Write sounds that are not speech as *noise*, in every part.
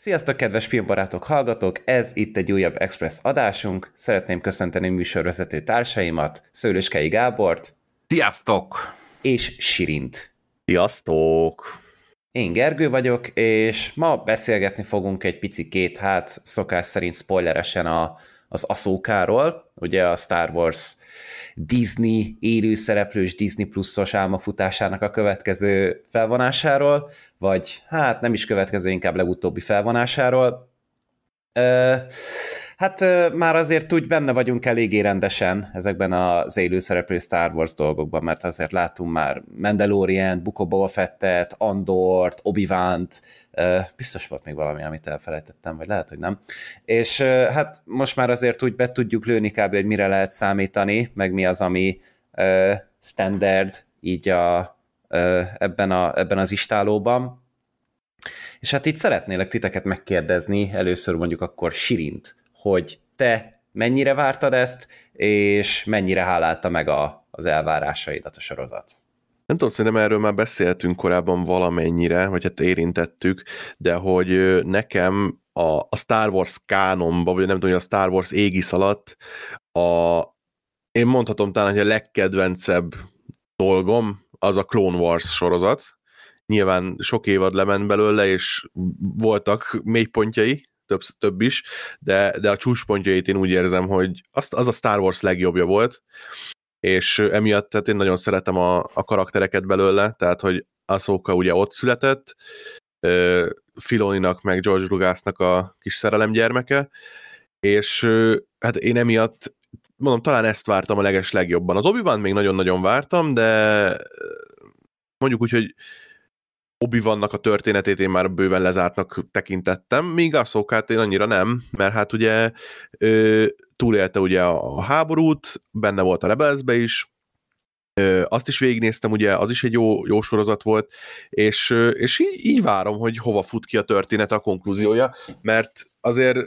Sziasztok, kedves filmbarátok, hallgatók! Ez itt egy újabb Express adásunk. Szeretném köszönteni műsorvezető társaimat, Szőlőskei Gábort. Sziasztok! És Sirint. Sziasztok! Én Gergő vagyok, és ma beszélgetni fogunk egy picikét, hát szokás szerint spoileresen a, az Aszókáról, ugye a Star Wars Disney élőszereplős Disney pluszos álmafutásának a következő felvonásáról, vagy hát nem is következő, inkább legutóbbi felvonásáról. Ö, hát ö, már azért úgy benne vagyunk eléggé rendesen ezekben az élőszereplő Star Wars dolgokban, mert azért látunk már Mandalorian, Boba Fettet, Andort, obi biztos volt még valami, amit elfelejtettem, vagy lehet, hogy nem. És hát most már azért úgy be tudjuk lőni kb. hogy mire lehet számítani, meg mi az, ami standard így a, ebben, a, ebben az istálóban. És hát itt szeretnélek titeket megkérdezni, először mondjuk akkor Sirint, hogy te mennyire vártad ezt, és mennyire hálálta meg a, az elvárásaidat a sorozat? Nem tudom, szerintem erről már beszéltünk korábban valamennyire, vagy hát érintettük, de hogy nekem a, a Star Wars kánonba, vagy nem tudom, hogy a Star Wars égisz alatt a, én mondhatom talán, hogy a legkedvencebb dolgom az a Clone Wars sorozat. Nyilván sok évad lement belőle, és voltak mélypontjai, több, több is, de, de a csúcspontjait én úgy érzem, hogy az, az a Star Wars legjobbja volt, és emiatt tehát én nagyon szeretem a, a karaktereket belőle, tehát hogy Ahsoka ugye ott született, Filoninak meg George Lucasnak a kis szerelem gyermeke, és hát én emiatt mondom, talán ezt vártam a leges legjobban. Az obi még nagyon-nagyon vártam, de mondjuk úgy, hogy obi vannak a történetét én már bőven lezártnak tekintettem, míg a szókát én annyira nem, mert hát ugye ö, túlélte ugye a háborút, benne volt a Rebelsbe is, ö, azt is végignéztem, ugye az is egy jó, jó sorozat volt, és, és így, így várom, hogy hova fut ki a történet, a konklúziója, mert azért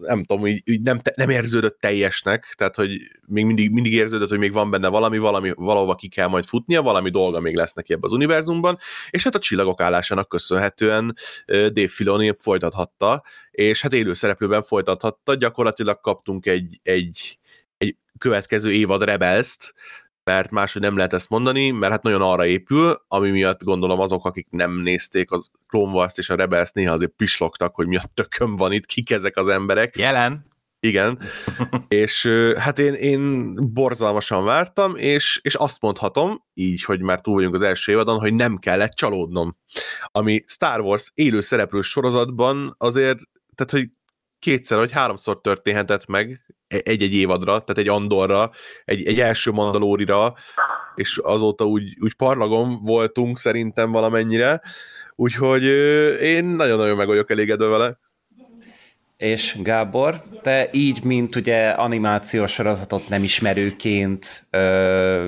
nem tudom, így, így nem, nem érződött teljesnek, tehát hogy még mindig, mindig érződött, hogy még van benne valami, valami, valahova ki kell majd futnia, valami dolga még lesz neki ebbe az univerzumban, és hát a csillagok állásának köszönhetően Dave Filoni folytathatta, és hát élőszereplőben folytathatta, gyakorlatilag kaptunk egy, egy, egy következő évad Rebels-t, mert máshogy nem lehet ezt mondani, mert hát nagyon arra épül, ami miatt gondolom azok, akik nem nézték az Clone Wars-t és a rebels néha azért pislogtak, hogy mi a tököm van itt, kik ezek az emberek. Jelen. Igen, *laughs* és hát én, én borzalmasan vártam, és, és azt mondhatom, így, hogy már túl vagyunk az első évadon, hogy nem kellett csalódnom. Ami Star Wars élő szereplő sorozatban azért, tehát hogy kétszer vagy háromszor történhetett meg egy-egy évadra, tehát egy Andorra, egy, egy első Mandalórira, és azóta úgy, úgy parlagon voltunk szerintem valamennyire, úgyhogy én nagyon-nagyon meg vagyok elégedve vele. És Gábor, te így, mint ugye animációs sorozatot nem ismerőként, ö,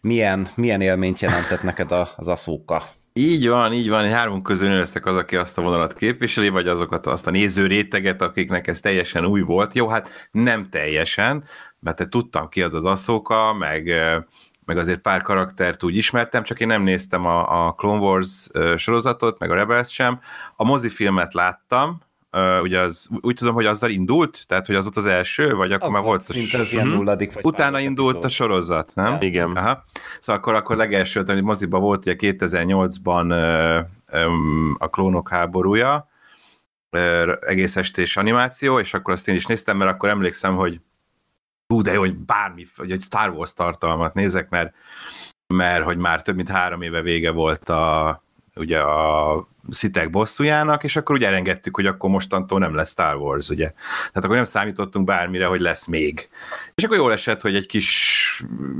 milyen, milyen élményt jelentett neked az aszóka? Így van, így van, három közül leszek az, aki azt a vonalat képviseli, vagy azokat azt a néző réteget, akiknek ez teljesen új volt. Jó, hát nem teljesen, mert te tudtam ki az az aszóka, meg, meg azért pár karaktert úgy ismertem, csak én nem néztem a, a Clone Wars sorozatot, meg a Rebels sem. A mozifilmet láttam, Uh, ugye az, úgy tudom, hogy azzal indult? Tehát, hogy az volt az első, vagy akkor az már volt? Szinte az ilyen mhm. nulladik, vagy Utána indult epizód. a sorozat, nem? Ja. Igen. Aha. Szóval akkor, akkor legelső, hogy moziba volt ugye 2008-ban uh, um, a klónok háborúja, uh, egész estés animáció, és akkor azt én is néztem, mert akkor emlékszem, hogy hú, de jó, hogy bármi, hogy egy Star Wars tartalmat nézek, mert, mert hogy már több mint három éve vége volt a, ugye a szitek bosszújának, és akkor ugye elengedtük, hogy akkor mostantól nem lesz Star Wars, ugye. Tehát akkor nem számítottunk bármire, hogy lesz még. És akkor jól esett, hogy egy kis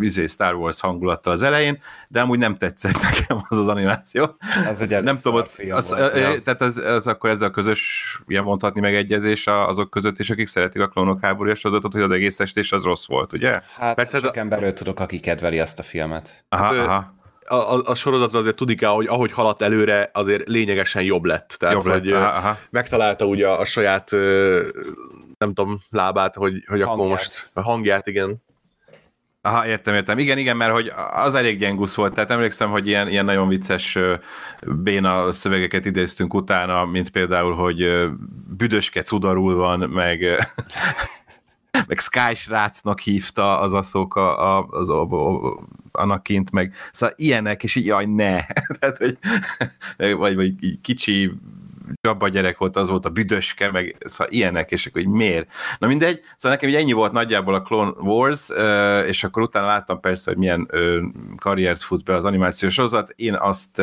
izé, Star Wars hangulattal az elején, de amúgy nem tetszett *laughs* nekem az az animáció. Az egy nem tudom, az, volt, ja. tehát az, az, akkor ez a közös, ilyen mondhatni megegyezés azok között is, akik szeretik a klónok háborúja sorozatot, hogy az egész estés az rossz volt, ugye? Hát Persze, sok emberről tudok, aki kedveli azt a filmet. Aha, hát, aha a, a, a sorozatra azért tudik el, hogy ahogy haladt előre, azért lényegesen jobb lett. Tehát, jobb hogy lett, aha, aha. megtalálta ugye a, a saját, nem tudom, lábát, hogy, hogy hangját. akkor most a hangját, igen. Aha, értem, értem. Igen, igen, mert hogy az elég gyengusz volt, tehát emlékszem, hogy ilyen, ilyen nagyon vicces béna szövegeket idéztünk utána, mint például, hogy büdöske cudarul van, meg *laughs* meg Sky srácnak hívta az aszók a, a, az a, a, Anakint, meg szóval ilyenek, és így jaj, ne. *laughs* Tehát, hogy, *laughs* vagy, vagy kicsi Csaba gyerek volt, az volt a büdöske, meg szóval ilyenek, és akkor hogy miért? Na mindegy, szóval nekem így ennyi volt nagyjából a Clone Wars, és akkor utána láttam persze, hogy milyen karriert fut be az animációs sorozat, én azt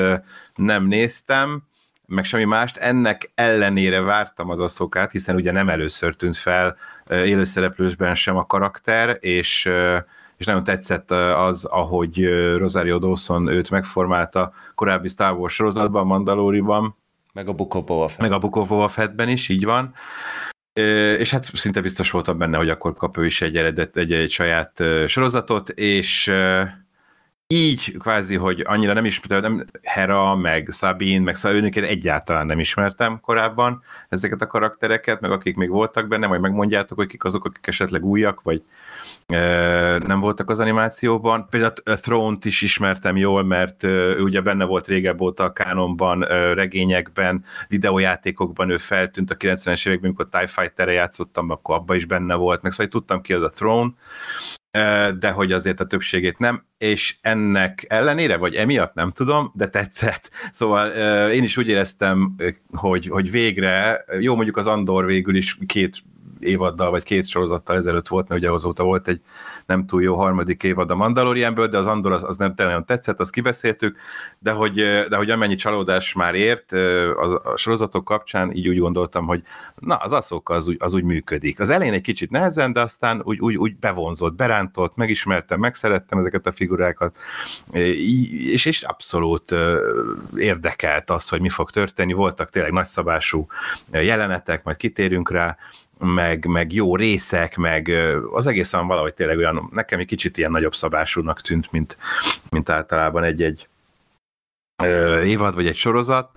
nem néztem, meg semmi mást, ennek ellenére vártam az asszokát, hiszen ugye nem először tűnt fel élőszereplősben sem a karakter, és és nagyon tetszett az, ahogy Rosario Dawson őt megformálta korábbi Star Wars sorozatban, Mandaloriban, meg a Book of Boba Fett. Meg a Book of Boba Fettben is, így van. És hát szinte biztos voltam benne, hogy akkor kap ő is egy eredet, egy, egy saját sorozatot, és így kvázi, hogy annyira nem ismertem, Hera, meg Sabine, meg szóval őnöket egyáltalán nem ismertem korábban ezeket a karaktereket, meg akik még voltak benne, majd megmondjátok, hogy kik azok, akik esetleg újak, vagy e, nem voltak az animációban. Például a Throne-t is ismertem jól, mert ő ugye benne volt régebb óta a kánonban, regényekben, videójátékokban ő feltűnt a 90-es években, amikor TIE Fighter-re játszottam, akkor abban is benne volt, meg szóval tudtam ki az a Throne, de hogy azért a többségét nem, és ennek ellenére, vagy emiatt nem tudom, de tetszett. *laughs* Szóval én is úgy éreztem, hogy, hogy végre, jó mondjuk az Andor végül is két évaddal, vagy két sorozattal ezelőtt volt, mert ugye azóta volt egy nem túl jó harmadik évad a Mandalorianből, de az Andor az, az nem nagyon tetszett, azt kibeszéltük, de hogy, de hogy amennyi csalódás már ért az, a sorozatok kapcsán, így úgy gondoltam, hogy na, az aszóka az úgy, az úgy működik. Az elején egy kicsit nehezen, de aztán úgy, úgy, úgy bevonzott, berántott, megismertem, megszerettem ezeket a figurákat, és, és abszolút érdekelt az, hogy mi fog történni. Voltak tényleg nagyszabású jelenetek, majd kitérünk rá, meg, meg jó részek, meg az egész van valahogy tényleg olyan, nekem egy kicsit ilyen nagyobb szabásúnak tűnt, mint, mint általában egy-egy évad vagy egy sorozat,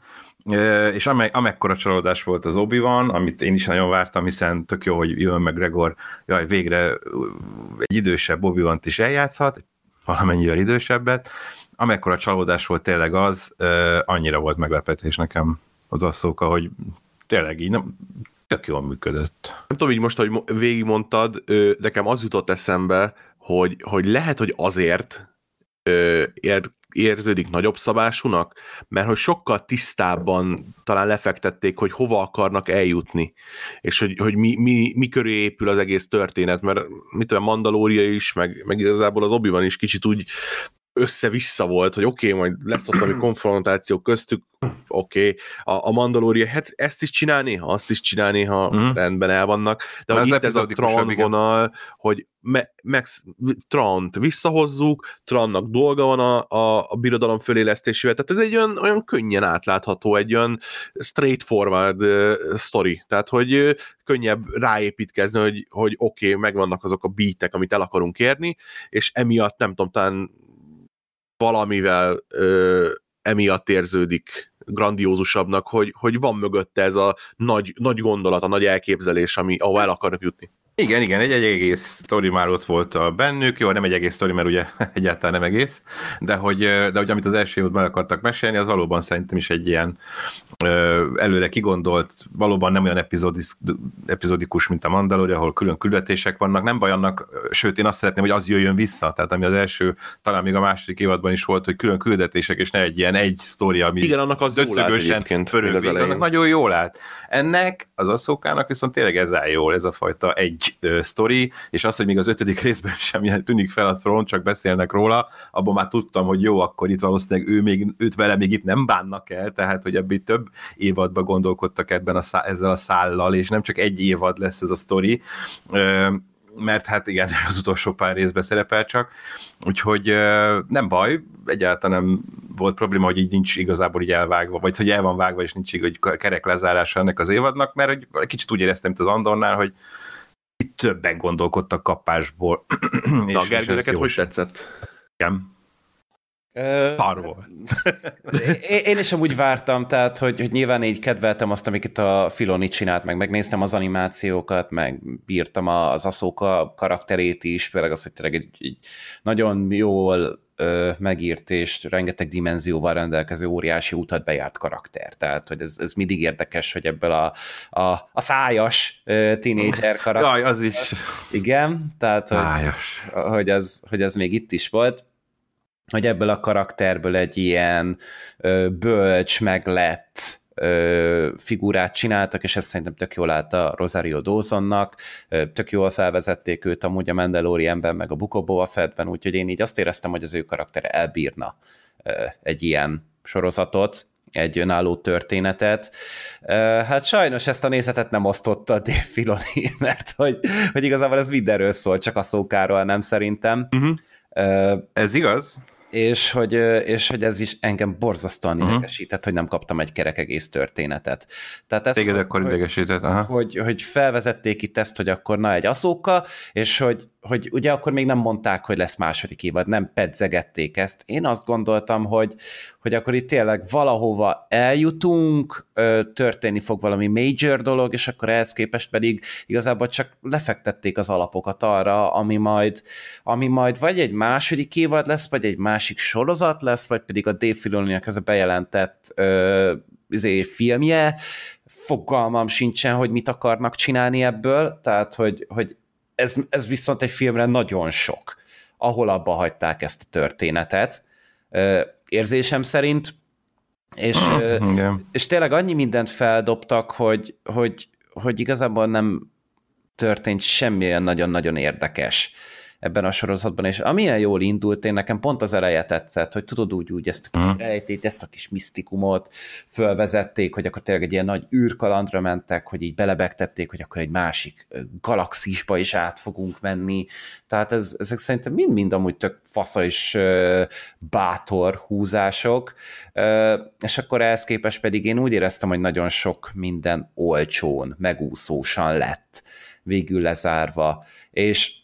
és ame, amekkora csalódás volt az obi van, amit én is nagyon vártam, hiszen tök jó, hogy jön meg Gregor, jaj, végre egy idősebb obi is eljátszhat, valamennyivel idősebbet, amekkora csalódás volt tényleg az, annyira volt meglepetés nekem az asszóka, hogy tényleg így nem, tök jól működött. Nem tudom, így most, hogy végigmondtad, nekem az jutott eszembe, hogy, hogy lehet, hogy azért ér, érződik nagyobb szabásúnak, mert hogy sokkal tisztábban talán lefektették, hogy hova akarnak eljutni, és hogy, hogy mi, mi, mi köré épül az egész történet, mert mit tudom, Mandalória is, meg, meg igazából az obi is kicsit úgy össze-vissza volt, hogy oké, okay, majd lesz ott valami konfrontáció köztük, oké, okay. a, a Mandalória, hát ezt is csinálni, ha azt is csinálni, ha mm. rendben el vannak, de hogy itt ez a Tron vonal, hogy me, meg, Trant visszahozzuk, Trannak dolga van a, a, a birodalom fölélesztésével, tehát ez egy olyan, olyan könnyen átlátható, egy olyan straightforward uh, story, tehát hogy uh, könnyebb ráépítkezni, hogy, hogy oké, okay, megvannak azok a beatek, amit el akarunk érni, és emiatt nem tudom, talán valamivel ö, emiatt érződik grandiózusabbnak, hogy, hogy van mögötte ez a nagy, nagy gondolat, a nagy elképzelés, ami, ahol el akarnak jutni. Igen, igen, egy, egy egész sztori már ott volt a bennük, jó, nem egy egész sztori, mert ugye *laughs* egyáltalán nem egész, de hogy, de hogy amit az első évben akartak mesélni, az valóban szerintem is egy ilyen előre kigondolt, valóban nem olyan epizodis, epizodikus, mint a Mandalori, ahol külön küldetések vannak, nem baj annak, sőt én azt szeretném, hogy az jöjjön vissza, tehát ami az első, talán még a második évadban is volt, hogy külön küldetések, és ne egy ilyen egy sztori, ami Igen, annak az döcögösen pörög, annak nagyon jól állt. Ennek az asszókának viszont tényleg ez áll jól, ez a fajta egy egy sztori, és az, hogy még az ötödik részben *laughs* sem tűnik fel a Throne, csak beszélnek róla, abban már tudtam, hogy jó, akkor itt valószínűleg ő még, őt vele még itt nem bánnak el, tehát hogy ebből több évadban gondolkodtak ebben a szá- ezzel a szállal, és nem csak egy évad lesz ez a sztori, mert hát igen, *laughs* az utolsó pár részben szerepel csak, úgyhogy nem baj, egyáltalán nem volt probléma, hogy így nincs igazából így elvágva, vagy hogy el van vágva, és nincs így hogy kerek lezárása ennek az évadnak, mert egy kicsit úgy éreztem, mint az Andornál, hogy itt többen gondolkodtak kapásból. *clears throat* Na, Gergő, neked hogy tetszett? Igen. Szar volt. *laughs* én is amúgy vártam, tehát hogy, hogy nyilván így kedveltem azt, amiket a Filoni csinált, meg megnéztem az animációkat, meg bírtam az Aszóka karakterét is, főleg az, hogy tényleg egy, egy nagyon jól megírt és rengeteg dimenzióval rendelkező óriási utat bejárt karakter. Tehát, hogy ez, ez mindig érdekes, hogy ebből a, a, a szájas tínédzser *laughs* karakter. Jaj, az is. Igen, tehát, hogy, Szájas. hogy, ez, hogy ez még itt is volt hogy ebből a karakterből egy ilyen ö, bölcs, meglett ö, figurát csináltak, és ezt szerintem tök jól állt a Rosario Dawsonnak, tök jól felvezették őt amúgy a Mandalorianben, meg a Book of Boba Fettben, úgyhogy én így azt éreztem, hogy az ő karaktere elbírna egy ilyen sorozatot, egy önálló történetet. Hát sajnos ezt a nézetet nem osztotta Dave Filoni, *laughs* mert hogy, hogy igazából ez mindenről szól, csak a szókáról nem szerintem. Uh-huh. Ez igaz? És hogy, és hogy ez is engem borzasztóan uh-huh. idegesített, hogy nem kaptam egy kerek egész történetet. Tehát ez, Téged akkor idegesített, aha. Hogy, hogy felvezették itt ezt, hogy akkor na egy aszóka, és hogy, hogy ugye akkor még nem mondták, hogy lesz második évad, nem pedzegették ezt. Én azt gondoltam, hogy, hogy akkor itt tényleg valahova eljutunk, történni fog valami major dolog, és akkor ehhez képest pedig igazából csak lefektették az alapokat arra, ami majd, ami majd vagy egy második évad lesz, vagy egy másik sorozat lesz, vagy pedig a Dave Filoniak ez a bejelentett ö, izé, filmje, fogalmam sincsen, hogy mit akarnak csinálni ebből, tehát hogy, hogy ez, ez viszont egy filmre nagyon sok, ahol abba hagyták ezt a történetet. Érzésem szerint, és, Igen. és tényleg annyi mindent feldobtak, hogy, hogy, hogy igazából nem történt semmilyen nagyon-nagyon érdekes ebben a sorozatban, és amilyen jól indult, én nekem pont az eleje tetszett, hogy tudod úgy, úgy ezt a kis uh-huh. rejtét, ezt a kis misztikumot fölvezették, hogy akkor tényleg egy ilyen nagy űrkalandra mentek, hogy így belebegtették, hogy akkor egy másik galaxisba is át fogunk menni, tehát ez, ezek szerintem mind-mind amúgy tök fasza és bátor húzások, és akkor ehhez képest pedig én úgy éreztem, hogy nagyon sok minden olcsón, megúszósan lett végül lezárva, és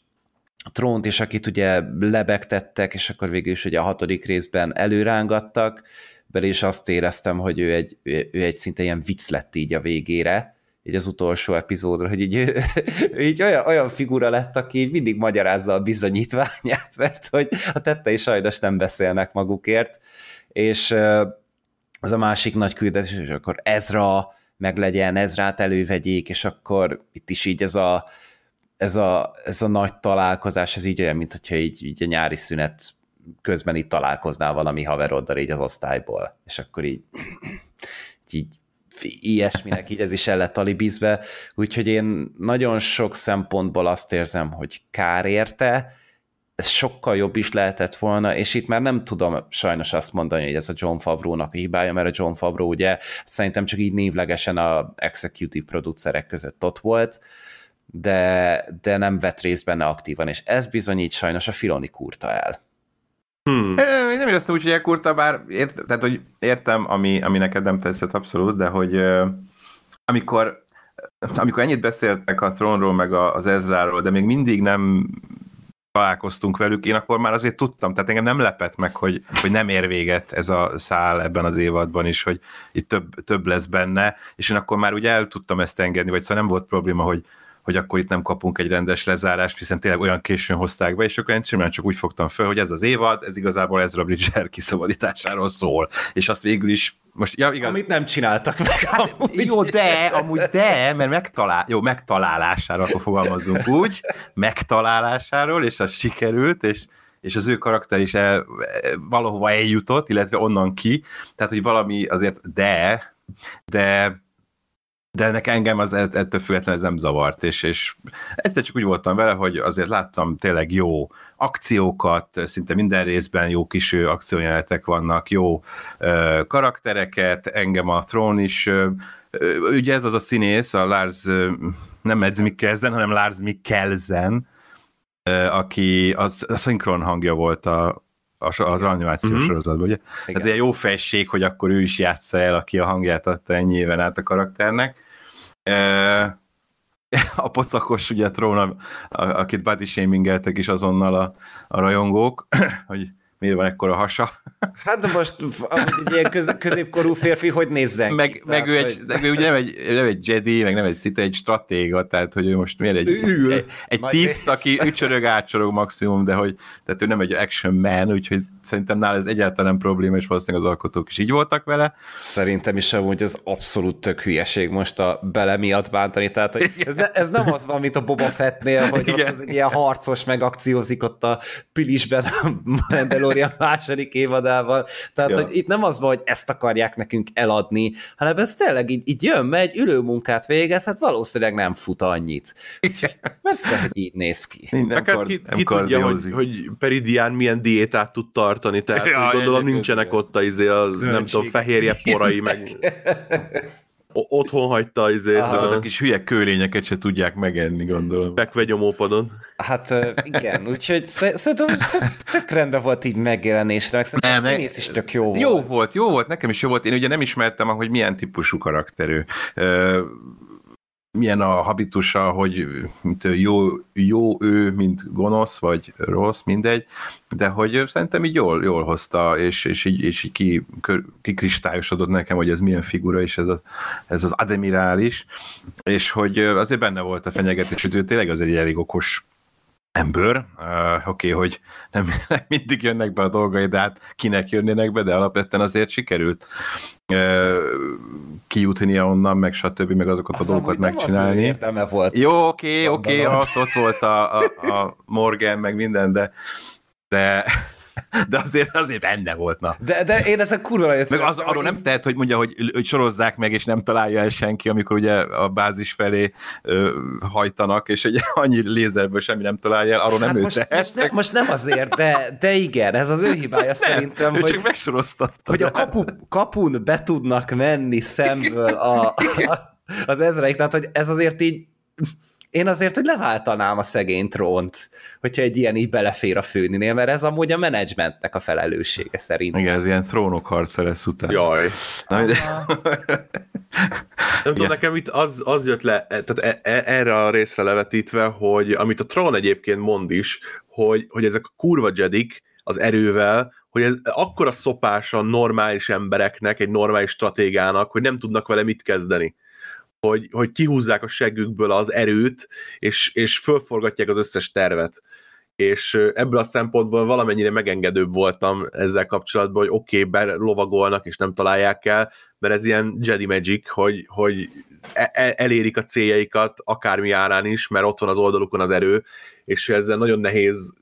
trónt is, akit ugye lebegtettek, és akkor végül is ugye a hatodik részben előrángattak, bele is azt éreztem, hogy ő egy, ő egy szinte ilyen vicc lett így a végére, így az utolsó epizódra, hogy így, ő, *laughs* így olyan, olyan figura lett, aki mindig magyarázza a bizonyítványát, *laughs* mert hogy a tettei sajnos nem beszélnek magukért, és az a másik nagy küldetés, és akkor Ezra meglegyen, Ezrát elővegyék, és akkor itt is így ez a ez a, ez a nagy találkozás, ez így olyan, mint hogyha így, így a nyári szünet közben itt találkoznál valami haveroddal így az osztályból, és akkor így, így ilyesminek így ez is el lett alibizve, úgyhogy én nagyon sok szempontból azt érzem, hogy kár érte, ez sokkal jobb is lehetett volna, és itt már nem tudom sajnos azt mondani, hogy ez a John Favreau-nak a hibája, mert a John Favreau ugye szerintem csak így névlegesen a executive producerek között ott volt, de, de nem vett részt benne aktívan, és ez bizonyít sajnos a Filoni kurta el. Hmm. Én nem éreztem úgy, hogy elkurta, bár ért, tehát, hogy értem, ami, ami neked nem tetszett abszolút, de hogy amikor amikor ennyit beszéltek a Throne-ról, meg az Ezráról, de még mindig nem találkoztunk velük, én akkor már azért tudtam, tehát engem nem lepett meg, hogy, hogy nem ér véget ez a szál ebben az évadban is, hogy itt több, több lesz benne, és én akkor már ugye el tudtam ezt engedni, vagy szóval nem volt probléma, hogy, hogy akkor itt nem kapunk egy rendes lezárást, hiszen tényleg olyan későn hozták be, és akkor én simán csak úgy fogtam föl, hogy ez az évad, ez igazából Ezra Bridger *laughs* kiszabadításáról szól, és azt végül is most, ja, igaz. Amit nem csináltak meg. Hát, jó, de, amúgy de, mert megtalál, jó, megtalálására, akkor fogalmazzunk úgy, megtalálásáról, és az sikerült, és, és az ő karakter is el, valahova eljutott, illetve onnan ki, tehát, hogy valami azért de, de de ennek engem az ettől függetlenül ez nem zavart, és, és egyszer csak úgy voltam vele, hogy azért láttam tényleg jó akciókat, szinte minden részben jó kis akciójelenetek vannak, jó ö, karaktereket, engem a Throne is, ö, ugye ez az a színész, a Lars, ö, nem Edz Mikkelsen, hanem Lars Mikkelsen, ö, aki az, a szinkron hangja volt a, az animációs uh-huh. sorozatban, ugye? Igen. Ez egy jó fejség, hogy akkor ő is játsza el, aki a hangját adta ennyi éven át a karakternek. *laughs* a pocakos, ugye Tróna, akit body shamingeltek is azonnal a, a rajongók, *clears throat* hogy miért van ekkora hasa. *laughs* Hát most egy ilyen köz, középkorú férfi hogy nézzen meg, ki? meg, ő Tehát, egy, hogy- meg ő ugye nem egy, nem egy Jedi, meg nem egy szita, egy stratéga, tehát hogy ő most miért egy, Ül. egy, egy tiszt, aki ücsörög, átsorog maximum, de hogy tehát ő nem egy action man, úgyhogy szerintem nála ez egyáltalán nem probléma, és valószínűleg az alkotók is így voltak vele. Szerintem is amúgy ez abszolút tök hülyeség most a bele miatt bántani, tehát hogy ez, ne, ez nem az van, mint a Boba Fettnél, hogy ott Igen. az egy ilyen harcos megakciózik ott a Pilisben a Mandalorian második évadával, tehát Ja. hogy itt nem az van, hogy ezt akarják nekünk eladni, hanem ez tényleg így, így jön, megy, ülőmunkát végez, hát valószínűleg nem fut annyit. Persze, hogy így néz ki. Hát kar, ki, nem ki tudja, hogy, hogy Peridián milyen diétát tud tartani, tehát Ja, ja, gondolom nincsenek ott a, izé, az, nem Zöldség. tudom, fehérje porai, meg *laughs* otthon hagyta izé, Azokat a a kis hülye kőlényeket se tudják megenni, gondolom. fekvegyomópadon. Hát igen, úgyhogy sze- szerintem tök, tök rendben volt így megjelenésre, meg szerintem Nem, a színész is tök jó volt. Jó volt, jó volt, nekem is jó volt. Én ugye nem ismertem, hogy milyen típusú karakterű. Milyen a habitusa, hogy mint jó, jó ő, mint gonosz, vagy rossz, mindegy, de hogy szerintem így jól, jól hozta, és, és így, és így ki, kikristályosodott nekem, hogy ez milyen figura, és ez az, ez az admirális, és hogy azért benne volt a fenyegetés, hogy ő tényleg az egy elég okos ember. Uh, Oké, okay, hogy nem, *laughs* nem mindig jönnek be a dolgai, de hát kinek jönnének be, de alapvetően azért sikerült uh, kijutnia onnan, meg stb., meg azokat a Az dolgokat amúgy nem az megcsinálni. volt. Jó, oké, Abban oké, ott. ott, ott volt a, a, a Morgan, meg minden, de de, de azért, azért benne volt, na. De, de én ezen kurva jött. Meg az, arról nem tehet, hogy mondja, hogy, hogy sorozzák meg, és nem találja el senki, amikor ugye a bázis felé ö, hajtanak, és egy *laughs* annyi lézerből semmi nem találja el, arról nem hát ő most, tehet, most, ne, most nem azért, de, de igen, ez az ő hibája *laughs* szerintem, ő hogy, csak megsoroztatta. hogy a kapu, kapun be tudnak menni szemből a, a, az ezreik, tehát hogy ez azért így én azért, hogy leváltanám a szegény trónt, hogyha egy ilyen így belefér a főninél, mert ez amúgy a menedzsmentnek a felelőssége szerint. Igen, ez ilyen trónok harca lesz utána. Jaj. Na, de, Nem tudom, nekem itt az, az jött le, tehát e, e, erre a részre levetítve, hogy amit a Tron egyébként mond is, hogy, hogy ezek a kurva jedik az erővel, hogy ez akkora szopás a normális embereknek, egy normális stratégának, hogy nem tudnak vele mit kezdeni. Hogy, hogy kihúzzák a seggükből az erőt, és, és fölforgatják az összes tervet. És ebből a szempontból valamennyire megengedőbb voltam ezzel kapcsolatban, hogy oké, okay, belovagolnak, és nem találják el, mert ez ilyen Jedi Magic, hogy, hogy e- e- elérik a céljaikat akármi árán is, mert ott van az oldalukon az erő, és ezzel nagyon nehéz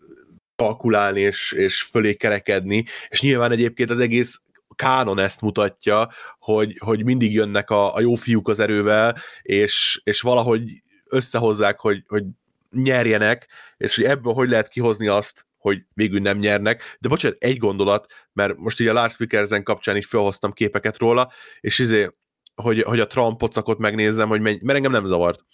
kalkulálni és, és fölé kerekedni, és nyilván egyébként az egész kánon ezt mutatja, hogy, hogy mindig jönnek a, a jó fiúk az erővel, és, és valahogy összehozzák, hogy, hogy nyerjenek, és hogy ebből hogy lehet kihozni azt, hogy végül nem nyernek. De bocsánat, egy gondolat, mert most így a Lars Mikkelsen kapcsán így felhoztam képeket róla, és izé, hogy, hogy a Trump pocakot megnézzem, hogy menj, mert engem nem zavart.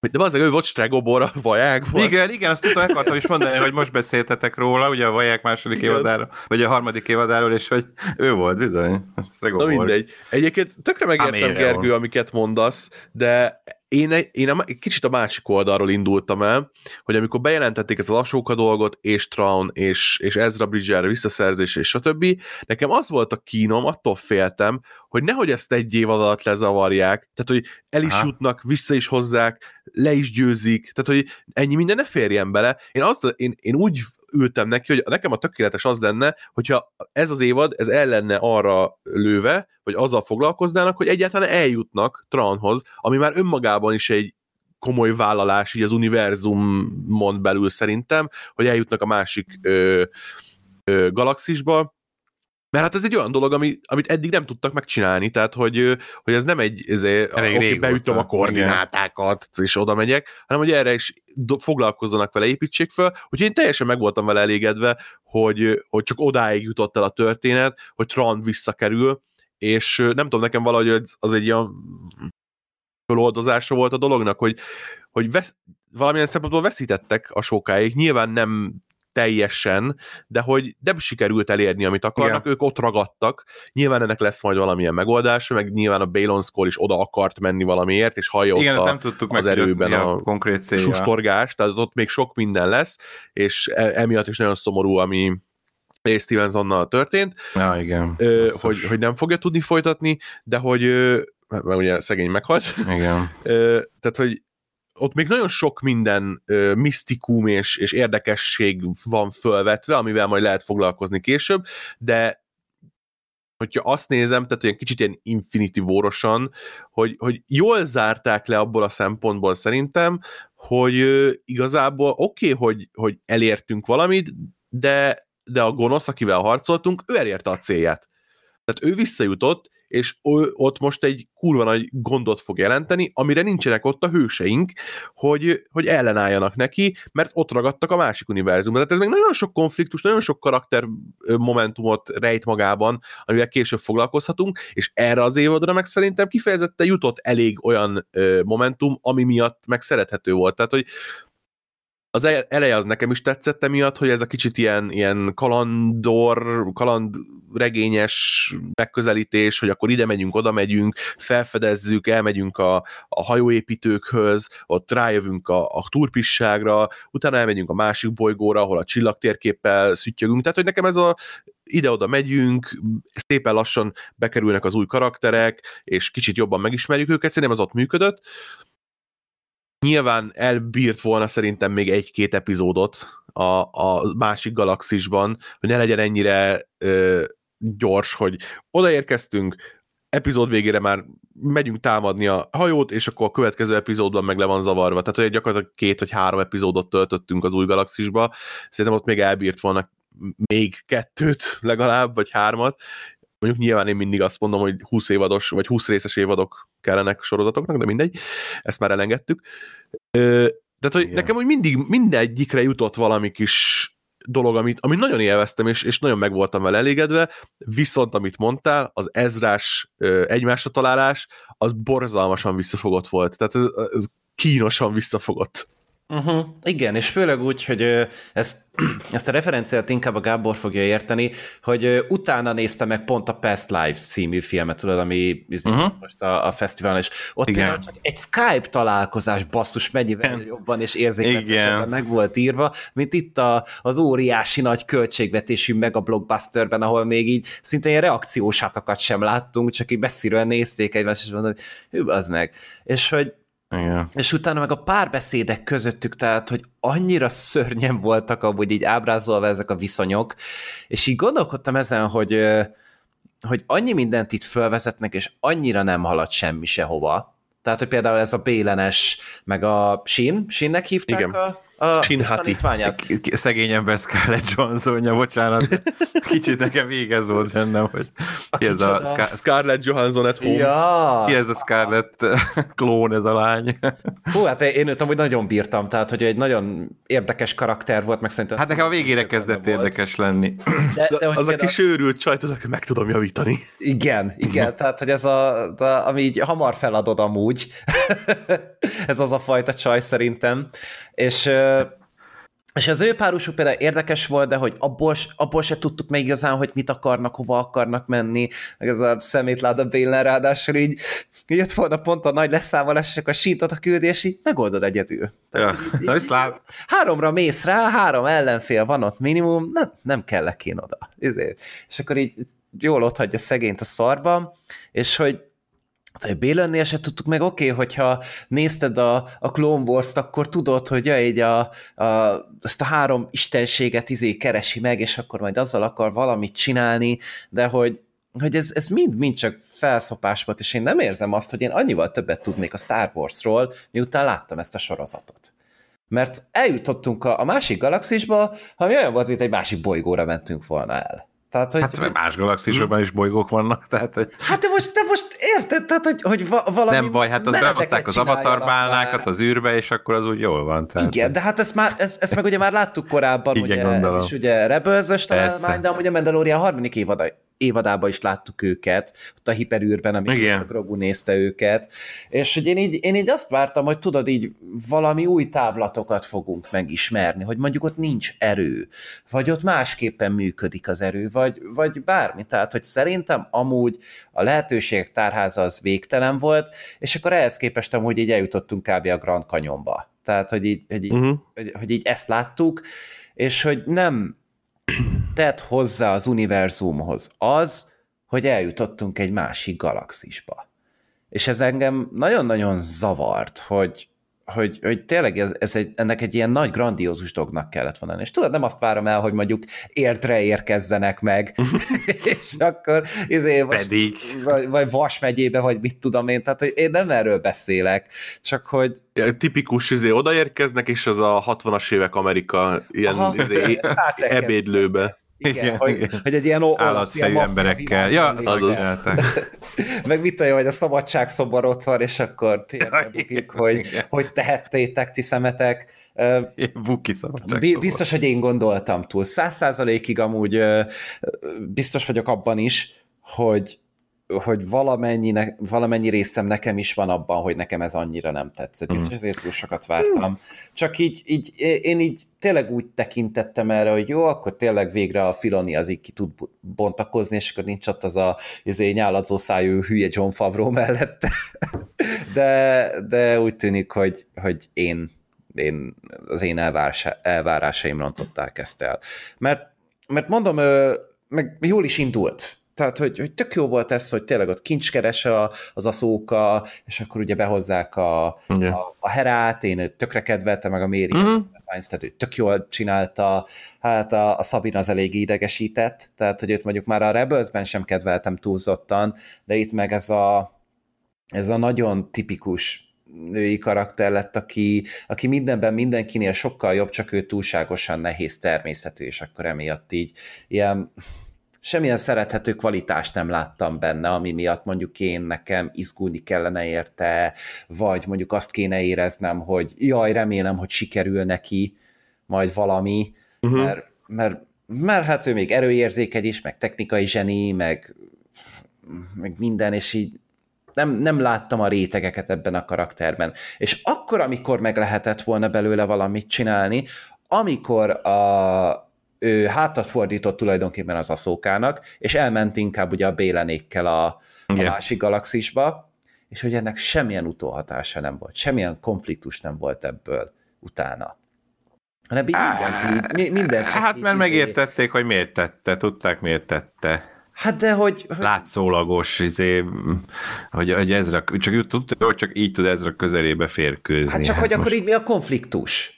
De az, ő volt Stregobor, a vaják volt. igen, igen, azt tudtam, akartam is mondani, hogy most beszéltetek róla, ugye a Vaják második Igen. évadáról, vagy a harmadik évadáról, és hogy ő volt, bizony. Szregó Na mindegy. Egyébként tökre megértem, Amire Gergő, van. amiket mondasz, de én, egy- én a, egy kicsit a másik oldalról indultam el, hogy amikor bejelentették ezt a lassóka dolgot, és Traun, és, és Ezra Bridger visszaszerzés, és stb., nekem az volt a kínom, attól féltem, hogy nehogy ezt egy év alatt lezavarják, tehát hogy el is Aha. jutnak, vissza is hozzák, le is győzik, tehát hogy ennyi minden ne férjen bele. Én, azt, én, én úgy ültem neki, hogy nekem a tökéletes az lenne, hogyha ez az évad, ez el lenne arra lőve, vagy azzal foglalkoznának, hogy egyáltalán eljutnak Tranhoz, ami már önmagában is egy komoly vállalás így az univerzumon belül szerintem, hogy eljutnak a másik ö, ö, galaxisba, mert hát ez egy olyan dolog, ami, amit eddig nem tudtak megcsinálni, tehát hogy, hogy ez nem egy, ezért, Elég oké, beütöm a koordinátákat, és oda megyek, hanem hogy erre is do- foglalkozzanak vele, építsék föl, úgyhogy én teljesen meg voltam vele elégedve, hogy, hogy csak odáig jutott el a történet, hogy Tron visszakerül, és nem tudom, nekem valahogy az- az egy ilyen föloldozása volt a dolognak, hogy, hogy vesz, valamilyen szempontból veszítettek a sokáig, nyilván nem teljesen, de hogy nem sikerült elérni, amit akarnak, Igen. ők ott ragadtak, nyilván ennek lesz majd valamilyen megoldása, meg nyilván a Balon Skull is oda akart menni valamiért, és hallja Igen, ott a, nem tudtuk az erőben mi a konkrét célja. sustorgás, tehát ott még sok minden lesz, és e- emiatt is nagyon szomorú, ami, Ray Stevensonnal történt, Ja, igen. ö, hogy, hogy nem fogja tudni folytatni, de hogy mert ugye szegény meghalt, Igen. Ö, tehát, hogy ott még nagyon sok minden ö, misztikum és, és érdekesség van fölvetve, amivel majd lehet foglalkozni később, de hogyha azt nézem, tehát olyan kicsit ilyen Infinity War-osan, hogy, hogy jól zárták le abból a szempontból szerintem, hogy ö, igazából oké, okay, hogy, hogy elértünk valamit, de, de a gonosz, akivel harcoltunk, ő elérte a célját. Tehát ő visszajutott, és ott most egy kurva nagy gondot fog jelenteni, amire nincsenek ott a hőseink, hogy, hogy ellenálljanak neki, mert ott ragadtak a másik univerzumban. Tehát ez még nagyon sok konfliktus, nagyon sok karakter momentumot rejt magában, amivel később foglalkozhatunk, és erre az évadra meg szerintem kifejezetten jutott elég olyan momentum, ami miatt meg szerethető volt. Tehát, hogy az el- eleje az nekem is tetszett emiatt, hogy ez a kicsit ilyen, ilyen kalandor, kalandregényes megközelítés, hogy akkor ide megyünk, oda megyünk, felfedezzük, elmegyünk a, a hajóépítőkhöz, ott rájövünk a, a turpisságra, utána elmegyünk a másik bolygóra, ahol a csillagtérképpel szüttyögünk, tehát hogy nekem ez a ide-oda megyünk, szépen lassan bekerülnek az új karakterek, és kicsit jobban megismerjük őket, szerintem az ott működött, nyilván elbírt volna szerintem még egy-két epizódot a, a másik galaxisban, hogy ne legyen ennyire ö, gyors, hogy odaérkeztünk, epizód végére már megyünk támadni a hajót, és akkor a következő epizódban meg le van zavarva. Tehát, hogy gyakorlatilag két vagy három epizódot töltöttünk az új galaxisba. Szerintem ott még elbírt volna még kettőt legalább, vagy hármat. Mondjuk nyilván én mindig azt mondom, hogy 20 évados, vagy 20 részes évadok kellenek sorozatoknak, de mindegy, ezt már elengedtük. Tehát, hogy Igen. nekem hogy mindig mindegyikre jutott valami kis dolog, amit, amit nagyon élveztem, és, és nagyon meg voltam vele elégedve, viszont amit mondtál, az ezrás ö, egymásra találás, az borzalmasan visszafogott volt. Tehát ez, ez kínosan visszafogott. Uh-huh. Igen, és főleg úgy, hogy ezt, *clears throat* ezt a referenciát inkább a Gábor fogja érteni, hogy utána nézte meg pont a Past Lives című filmet, tudod, ami uh-huh. Mhm. most a, a fesztiválon, és ott Igen. például csak egy Skype találkozás basszus mennyivel Igen. jobban és érzékletesebben meg volt írva, mint itt a, az óriási nagy költségvetésű mega blockbusterben, ahol még így szinte ilyen reakciósátokat sem láttunk, csak így messziről nézték egymást, és mondom, hogy az meg. És hogy Igen. és utána meg a párbeszédek közöttük, tehát, hogy annyira szörnyen voltak amúgy így ábrázolva ezek a viszonyok, és így gondolkodtam ezen, hogy, hogy annyi mindent itt fölvezetnek, és annyira nem halad semmi sehova. Tehát, hogy például ez a Bélenes, meg a Sin, Sinnek hívták Igen. a, a Shin kis Hati. tanítványát? K- k- Szegény ember Scarlett Johanssonja, bocsánat. de *laughs* Kicsit nekem végez volt bennem, hogy ki ez a? Scar- Scarlett Johansson at home. Ja! ki ez a Scarlett klón, ez a lány. Hú, hát én őt amúgy nagyon bírtam, tehát, hogy egy nagyon érdekes karakter volt, meg szerintem... Hát nekem a végére kezdett volt. érdekes lenni. De, de, hogy Az a kis őrült csaj, tudod, hogy meg tudom javítani. Igen, igen, tehát, hogy ez a, a ami így hamar feladod amúgy, *laughs* ez az a fajta csaj szerintem, és és az ő párosuk például érdekes volt, de hogy abból, abból se tudtuk még igazán, hogy mit akarnak, hova akarnak menni, meg ez a szemétláda Bélen ráadásul így jött volna pont a nagy leszámolás, és akkor sított a küldés, így megoldod egyedül. Tehát, Ja. így- Na, viszlát. háromra mész rá, három ellenfél van ott minimum, nem, nem kellek én oda. Ezért. És akkor így jól ott hagyja szegényt a szarba, és hogy hogy Bélennél se tudtuk meg, oké, okay, hogyha nézted a, a Clone Wars-t, akkor tudod, hogy ja, így a, a, ezt a három istenséget izé keresi meg, és akkor majd azzal akar valamit csinálni, de hogy, hogy ez, ez mind, mind csak felszopás volt, és én nem érzem azt, hogy én annyival többet tudnék a Star Wars-ról, miután láttam ezt a sorozatot. Mert eljutottunk a, a másik galaxisba, ami olyan volt, mint egy másik bolygóra mentünk volna el. Tehát, hogy, Hát más galaxisokban is bolygók vannak, tehát hogy Hát de most, de most érted, tehát, hogy, hogy va, valami nem baj, hát az behozták az avatar az űrbe, és akkor az úgy jól van. Tehát, Igen, de hát ezt, már, ezt, ezt meg ugye már láttuk korábban, Igen, ugye, gondolom. ez is ugye Persze. találmány, de amúgy a Mandalorian harmadik évada, évadában is láttuk őket, ott a hiperűrben, amikor Igen. a Grogu nézte őket, és hogy én így, én így azt vártam, hogy tudod, így valami új távlatokat fogunk megismerni, hogy mondjuk ott nincs erő, vagy ott másképpen működik az erő, vagy, vagy bármi. Tehát, hogy szerintem amúgy a lehetőségek tárháza az végtelen volt, és akkor ehhez képest amúgy így eljutottunk kb. a Grand Canyonba. Tehát, hogy így, hogy így, Uh-huh. hogy, hogy így ezt láttuk, és hogy nem tett hozzá az univerzumhoz az, hogy eljutottunk egy másik galaxisba. És ez engem nagyon-nagyon zavart, hogy, hogy, hogy tényleg ez, ez egy, ennek egy ilyen nagy, grandiózus dolognak kellett volna. És tudod, nem azt várom el, hogy mondjuk értre érkezzenek meg, *laughs* *laughs* és akkor izé, Pedig. Vagy, vagy Vas megyébe, vagy mit tudom én, tehát hogy én nem erről beszélek, csak hogy... Ja, tipikus, izé, odaérkeznek, és az a 60-as évek Amerika ilyen Aha, izé, *laughs* ebédlőbe. Igen, Igen, hogy, igen. hogy egy ilyen olasz, ilyen emberekkel. Ja, élnek. azaz. *laughs* Meg mit tudja, hogy a szabadságszobor ott van, és akkor tényleg hogy, Igen. hogy tehettétek ti szemetek. Buki szabadság. Bi- Biztos, hogy én gondoltam túl. Száz százalékig amúgy biztos vagyok abban is, hogy hogy valamennyi, valamennyi részem nekem is van abban, hogy nekem ez annyira nem tetszett. Biztos, ezért túl sokat vártam. Csak így, így, én így tényleg úgy tekintettem erre, hogy jó, akkor tényleg végre a Filoni az így ki tud bontakozni, és akkor nincs ott az a izé, nyáladzó szájú hülye John Favreau mellette. *laughs* De, de úgy tűnik, hogy, hogy én én, az én elvárása, elvárásaim rontották ezt el. Mert, mert mondom, meg jól is indult. Tehát, hogy, hogy tök jó volt ez, hogy tényleg ott kincskeres a, az aszóka, és akkor ugye behozzák a, Igen. a, a herát, én tökre kedveltem, meg a Méri Mhm. uh-huh. tehát ő tök jól csinálta, hát a, a Szabin az elég idegesített, tehát, hogy őt mondjuk már a Rebelsben sem kedveltem túlzottan, de itt meg ez a, ez a nagyon tipikus női karakter lett, aki, aki mindenben mindenkinél sokkal jobb, csak ő túlságosan nehéz természetű, és akkor emiatt így ilyen semmilyen szerethető kvalitást nem láttam benne, ami miatt mondjuk én nekem izgulni kellene érte, vagy mondjuk azt kéne éreznem, hogy jaj, remélem, hogy sikerül neki majd valami, uh-huh. mert, mert, mert hát ő még erőérzékeny is, meg technikai zseni, meg, meg minden, és így nem, nem láttam a rétegeket ebben a karakterben. És akkor, amikor meg lehetett volna belőle valamit csinálni, amikor a, ő hátat fordított tulajdonképpen az aszókának, és elment inkább ugye a bélenékkel a, a másik galaxisba, és hogy ennek semmilyen utóhatása nem volt, semmilyen konfliktus nem volt ebből utána. Hanem így minden, mi- minden csak Hát így mert izé- megértették, hogy miért tette, tudták miért tette. Hát de hogy, hogy Látszólagos, izé, hogy, hogy Ezra, csak, így tudta, hogy csak így tud Ezra közelébe férkőzni. hát csak hogy akkor most- így mi a konfliktus?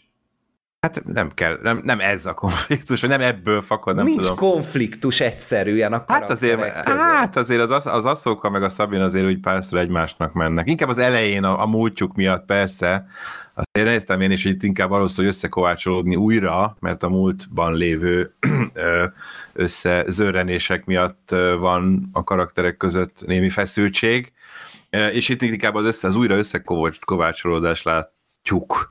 Hát nem kell, nem, nem ez a konfliktus, vagy nem ebből fakad, nem Nincs tudom. konfliktus egyszerűen a Hát azért, között. hát azért az, az Aszóka meg a Szabin azért úgy párszor egymásnak mennek. Inkább az elején a, a múltjuk miatt persze, azt én értem én is, hogy itt inkább arról szól, hogy összekovácsolódni újra, mert a múltban lévő összezörrenések miatt van a karakterek között némi feszültség, és itt inkább az, össze, az újra összekovácsolódást látjuk.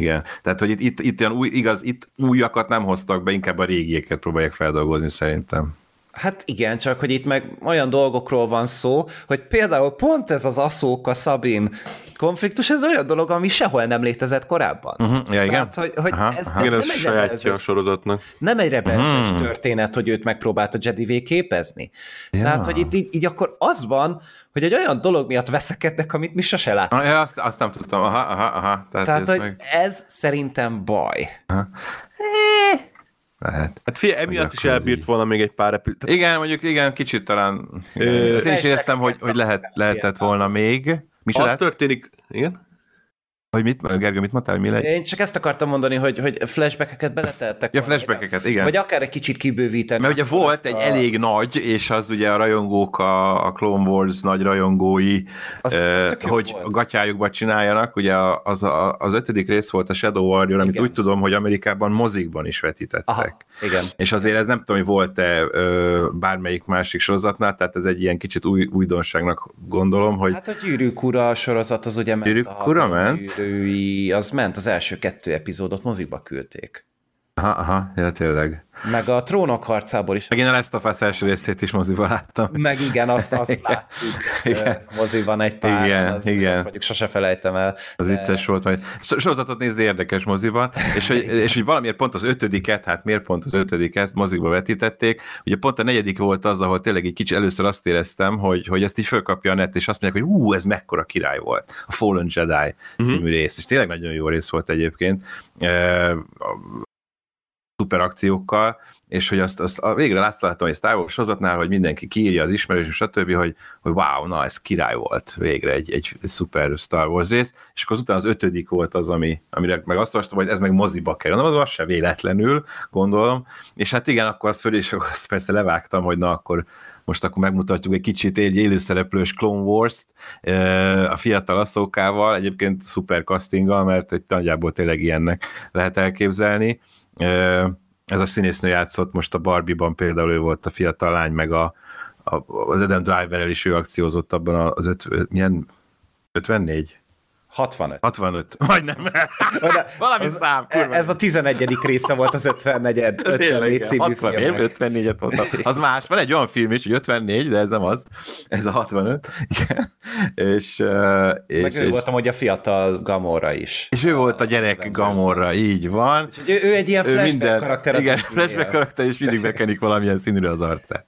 Igen, tehát hogy itt, itt, itt olyan új, igaz, itt újakat nem hoztak be, inkább a régieket próbálják feldolgozni szerintem. Hát igen, csak hogy itt meg olyan dolgokról van szó, hogy például pont ez az Aszóka Szabin konfliktus, ez olyan dolog, ami sehol nem létezett korábban. Uh-huh. Ja, igen? Tehát, hogy, hogy Aha, ez, aha. ez Igen, nem ez egy a sorozatnak. nem egy rebelzes Mhm. történet, hogy őt megpróbálta Jedivé képezni. Ja. Tehát, hogy itt így, így akkor az van, hogy egy olyan dolog miatt veszekednek, amit mi sose látunk. Ah, ja, azt, azt nem tudtam. Aha, aha, aha. Tehát, Tehát, ez hogy meg... ez szerintem baj. Lehet. Hát figyelj, emiatt is elbírt így. volna még egy pár epizód. Igen, mondjuk igen, kicsit talán... Ö, Igen. Ezt én is éreztem, hogy, hogy lehet, lehetett volna még. Mi Az lehet? történik, igen? Hogy mit, Gergő, mit mondtál, hogy mi legyen? Én csak ezt akartam mondani, hogy, hogy flashbackeket beleteltek. Ja, flashbackeket, igen. Vagy akár egy kicsit kibővíteni. Mert ugye volt egy a- elég nagy, és az ugye a rajongók, a, a Clone Wars nagy rajongói, Az- eh, az hogy volt. gatyájukba csináljanak. Ugye az, a, az ötödik rész volt a Shadow Warrior, amit Igen. úgy tudom, hogy Amerikában mozikban is vetítettek. Aha, igen. És azért ez nem tudom, hogy volt-e bármelyik másik sorozatnál, tehát ez egy ilyen kicsit új, újdonságnak gondolom, hogy Hát a Gyűrűk ura sorozat az ugye ment. Gyűrűk ura ment? Gyűrűi, az ment, az első kettő epizódot mozikba küldték. Aha, aha, ja, tényleg. Meg a trónok harcából is. Meg én a Last of Us első részét is moziba láttam. Meg igen, azt, azt láttuk Igen. igen. moziban egy pár. Igen, az, igen. Azt mondjuk sose felejtem el. Az vicces volt, majd so- sorozatot nézni érdekes moziban, és hogy, és hogy valamiért pont az ötödiket, hát miért pont az ötödiket mozikba vetítették, ugye pont a negyedik volt az, ahol tényleg egy kicsi először azt éreztem, hogy, hogy ezt így fölkapja a net, és azt mondják, hogy ú, ez mekkora király volt, a Fallen Jedi című rész, és tényleg nagyon jó rész volt egyébként. Szuper akciókkal, és hogy azt, azt a végre látszottam egy Star Wars sorozatnál, hogy mindenki kiírja az ismerős, stb., hogy, hogy wow, na ez király volt végre egy, egy, szuper Star Wars rész, és akkor azután az ötödik volt az, ami, amire meg azt olvastam, hogy ez meg moziba kerül. Na, az, az se véletlenül, gondolom, és hát igen, akkor azt föl, és akkor azt persze levágtam, hogy na akkor most akkor megmutatjuk egy kicsit egy élőszereplős Clone Wars-t a fiatal asszókával, egyébként szuper castinggal, mert egy nagyjából tényleg ilyennek lehet elképzelni. Ez a színésznő játszott most a Barbie-ban például ő volt a fiatal lány, meg a, a, az Adam Driver-el is ő akciózott abban az öt, milyen 54? 65. 65. *laughs* Majdnem. Valami az, szám. Kurva. Ez a 11. része volt az 54, 54 *laughs* című 60 év, 54-et mondtam. Az más. Van egy olyan film is, hogy 54, de ez nem az. Ez a 65. Igen. És, és, Meg ő és, voltam, hogy a fiatal Gamora is. és ő volt a gyerek Gamorra, így van. Úgyhogy ő, ő egy ilyen Ő flashback minden, karakter. Igen, flashback karakter, és mindig bekenik valamilyen színűre az arcát.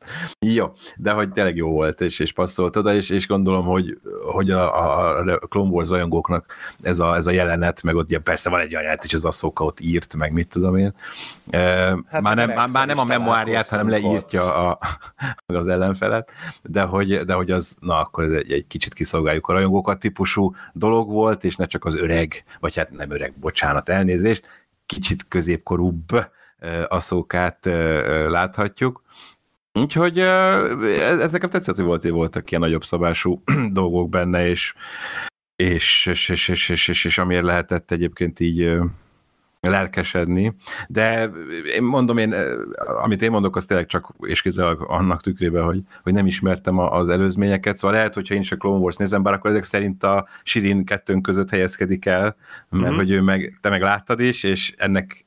Jó, de hogy tényleg jó volt, és, és passzolt oda, és, és gondolom, hogy, hogy a, a, a Clone Wars rajongóknak ez a, ez a jelenet, meg ott ugye persze van egy jelenet is, az Asszóka ott írt, meg mit tudom én. Hát már, nem, már, már nem a memoáriát, hanem leírtja a, *laughs* az ellenfelet, de hogy, de hogy az, na akkor ez egy, egy kicsit kiszolgáljuk a rajongókat típusú dolog volt, és ne csak az öreg, vagy hát nem öreg, bocsánat, elnézést, kicsit középkorúbb aszókát láthatjuk. Úgyhogy ez nekem tetszett, hogy volt, voltak ilyen nagyobb szabású *clears throat* dolgok benne, és, és, és, és, és, és, és, és amiért lehetett egyébként így lelkesedni, de én mondom, én, amit én mondok, az tényleg csak és kizárólag annak tükrében, hogy, hogy nem ismertem az előzményeket, szóval lehet, hogyha én is a Clone Wars nézem, bár akkor ezek szerint a Sirin kettőnk között helyezkedik el, mert mm-hmm. hogy ő meg, te meg láttad is, és ennek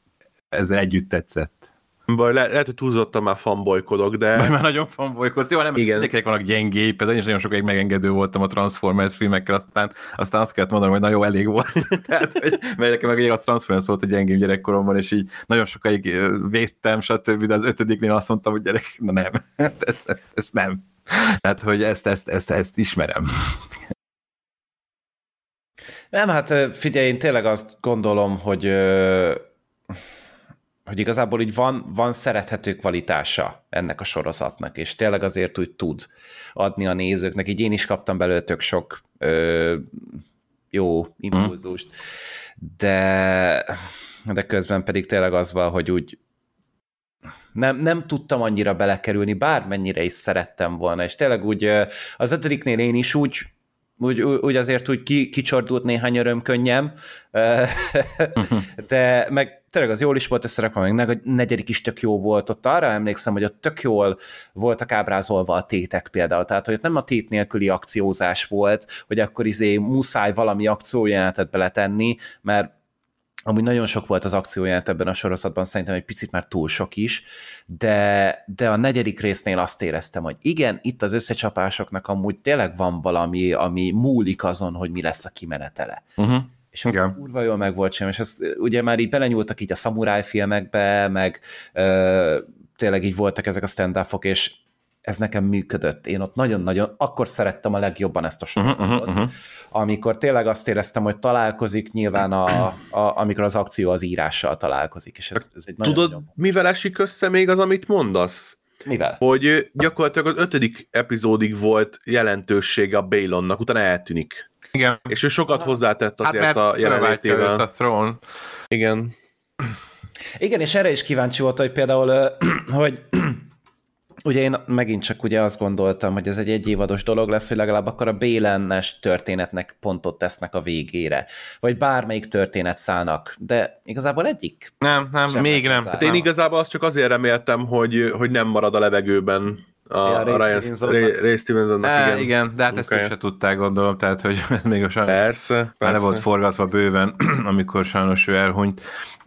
ezzel együtt tetszett. Baj, le, lehet, hogy túlzottan már fanbolykodok, de... Vagy már nagyon fanbolykodsz. Jó, nem, Igen. mindenkinek vannak gyengéi, például én is nagyon sokáig megengedő voltam a Transformers filmekkel, aztán, aztán azt kellett mondanom, hogy na jó, elég volt. *laughs* Tehát, hogy, mert nekem meg a Transformers volt a gyengém gyerekkoromban, és így nagyon sokáig védtem, stb., de az ötödiknél azt mondtam, hogy gyerek, na nem, ezt, ezt, ezt nem. Tehát, hogy ezt, ezt, ezt, ezt ismerem. Nem, hát figyelj, én tényleg azt gondolom, hogy hogy igazából így van, van szerethető kvalitása ennek a sorozatnak, és tényleg azért úgy tud adni a nézőknek. Így én is kaptam belőle sok ö, jó impulzust, de, de közben pedig tényleg az van, hogy úgy nem, nem tudtam annyira belekerülni, bármennyire is szerettem volna, és tényleg úgy az ötödiknél én is úgy úgy, úgy azért úgy ki, kicsordult néhány örömkönnyem, *laughs* de meg tényleg az jól is volt összerakva, meg a negyedik is tök jó volt, ott arra emlékszem, hogy ott tök jól voltak ábrázolva a tétek például, tehát hogy ott nem a tét nélküli akciózás volt, hogy akkor izé muszáj valami akciójelenetet beletenni, mert amúgy nagyon sok volt az akciójelenet ebben a sorozatban, szerintem egy picit már túl sok is, de, de a negyedik résznél azt éreztem, hogy igen, itt az összecsapásoknak amúgy tényleg van valami, ami múlik azon, hogy mi lesz a kimenetele. Uh-huh. És az igen. kurva jól meg volt sem, és ez ugye már így belenyúltak így a szamuráj filmekbe, meg ö, tényleg így voltak ezek a stand és ez nekem működött. Én ott nagyon-nagyon, akkor szerettem a legjobban ezt a sorozatot, uh-huh, uh-huh. amikor tényleg azt éreztem, hogy találkozik nyilván, a, a, amikor az akció az írással találkozik. És ez, ez egy Tudod, nagyon, nagyon mivel esik össze még az, amit mondasz? Mivel? Hogy gyakorlatilag az ötödik epizódig volt jelentősége a Balonnak, utána eltűnik. Igen. És ő sokat hozzátett azért hát, a jelenlétével. a throne. Igen. Igen, és erre is kíváncsi volt, hogy például, *clears throat* hogy ugye én megint csak ugye azt gondoltam, hogy ez egy egyévados dolog lesz, hogy legalább akkor a Bélennes történetnek pontot tesznek a végére, vagy bármelyik történet szállnak, de igazából egyik. Nem, nem, még nem. Hát én igazából azt csak azért reméltem, hogy, hogy nem marad a levegőben a, ja, a Ray, Stevensonnak. Ray, Stevensonnak, e, igen. igen, de hát ezt ők se tudták, gondolom, tehát, hogy *laughs* még a sajnos persze, persze. már le volt forgatva bőven, *clears throat* amikor sajnos ő elhunyt,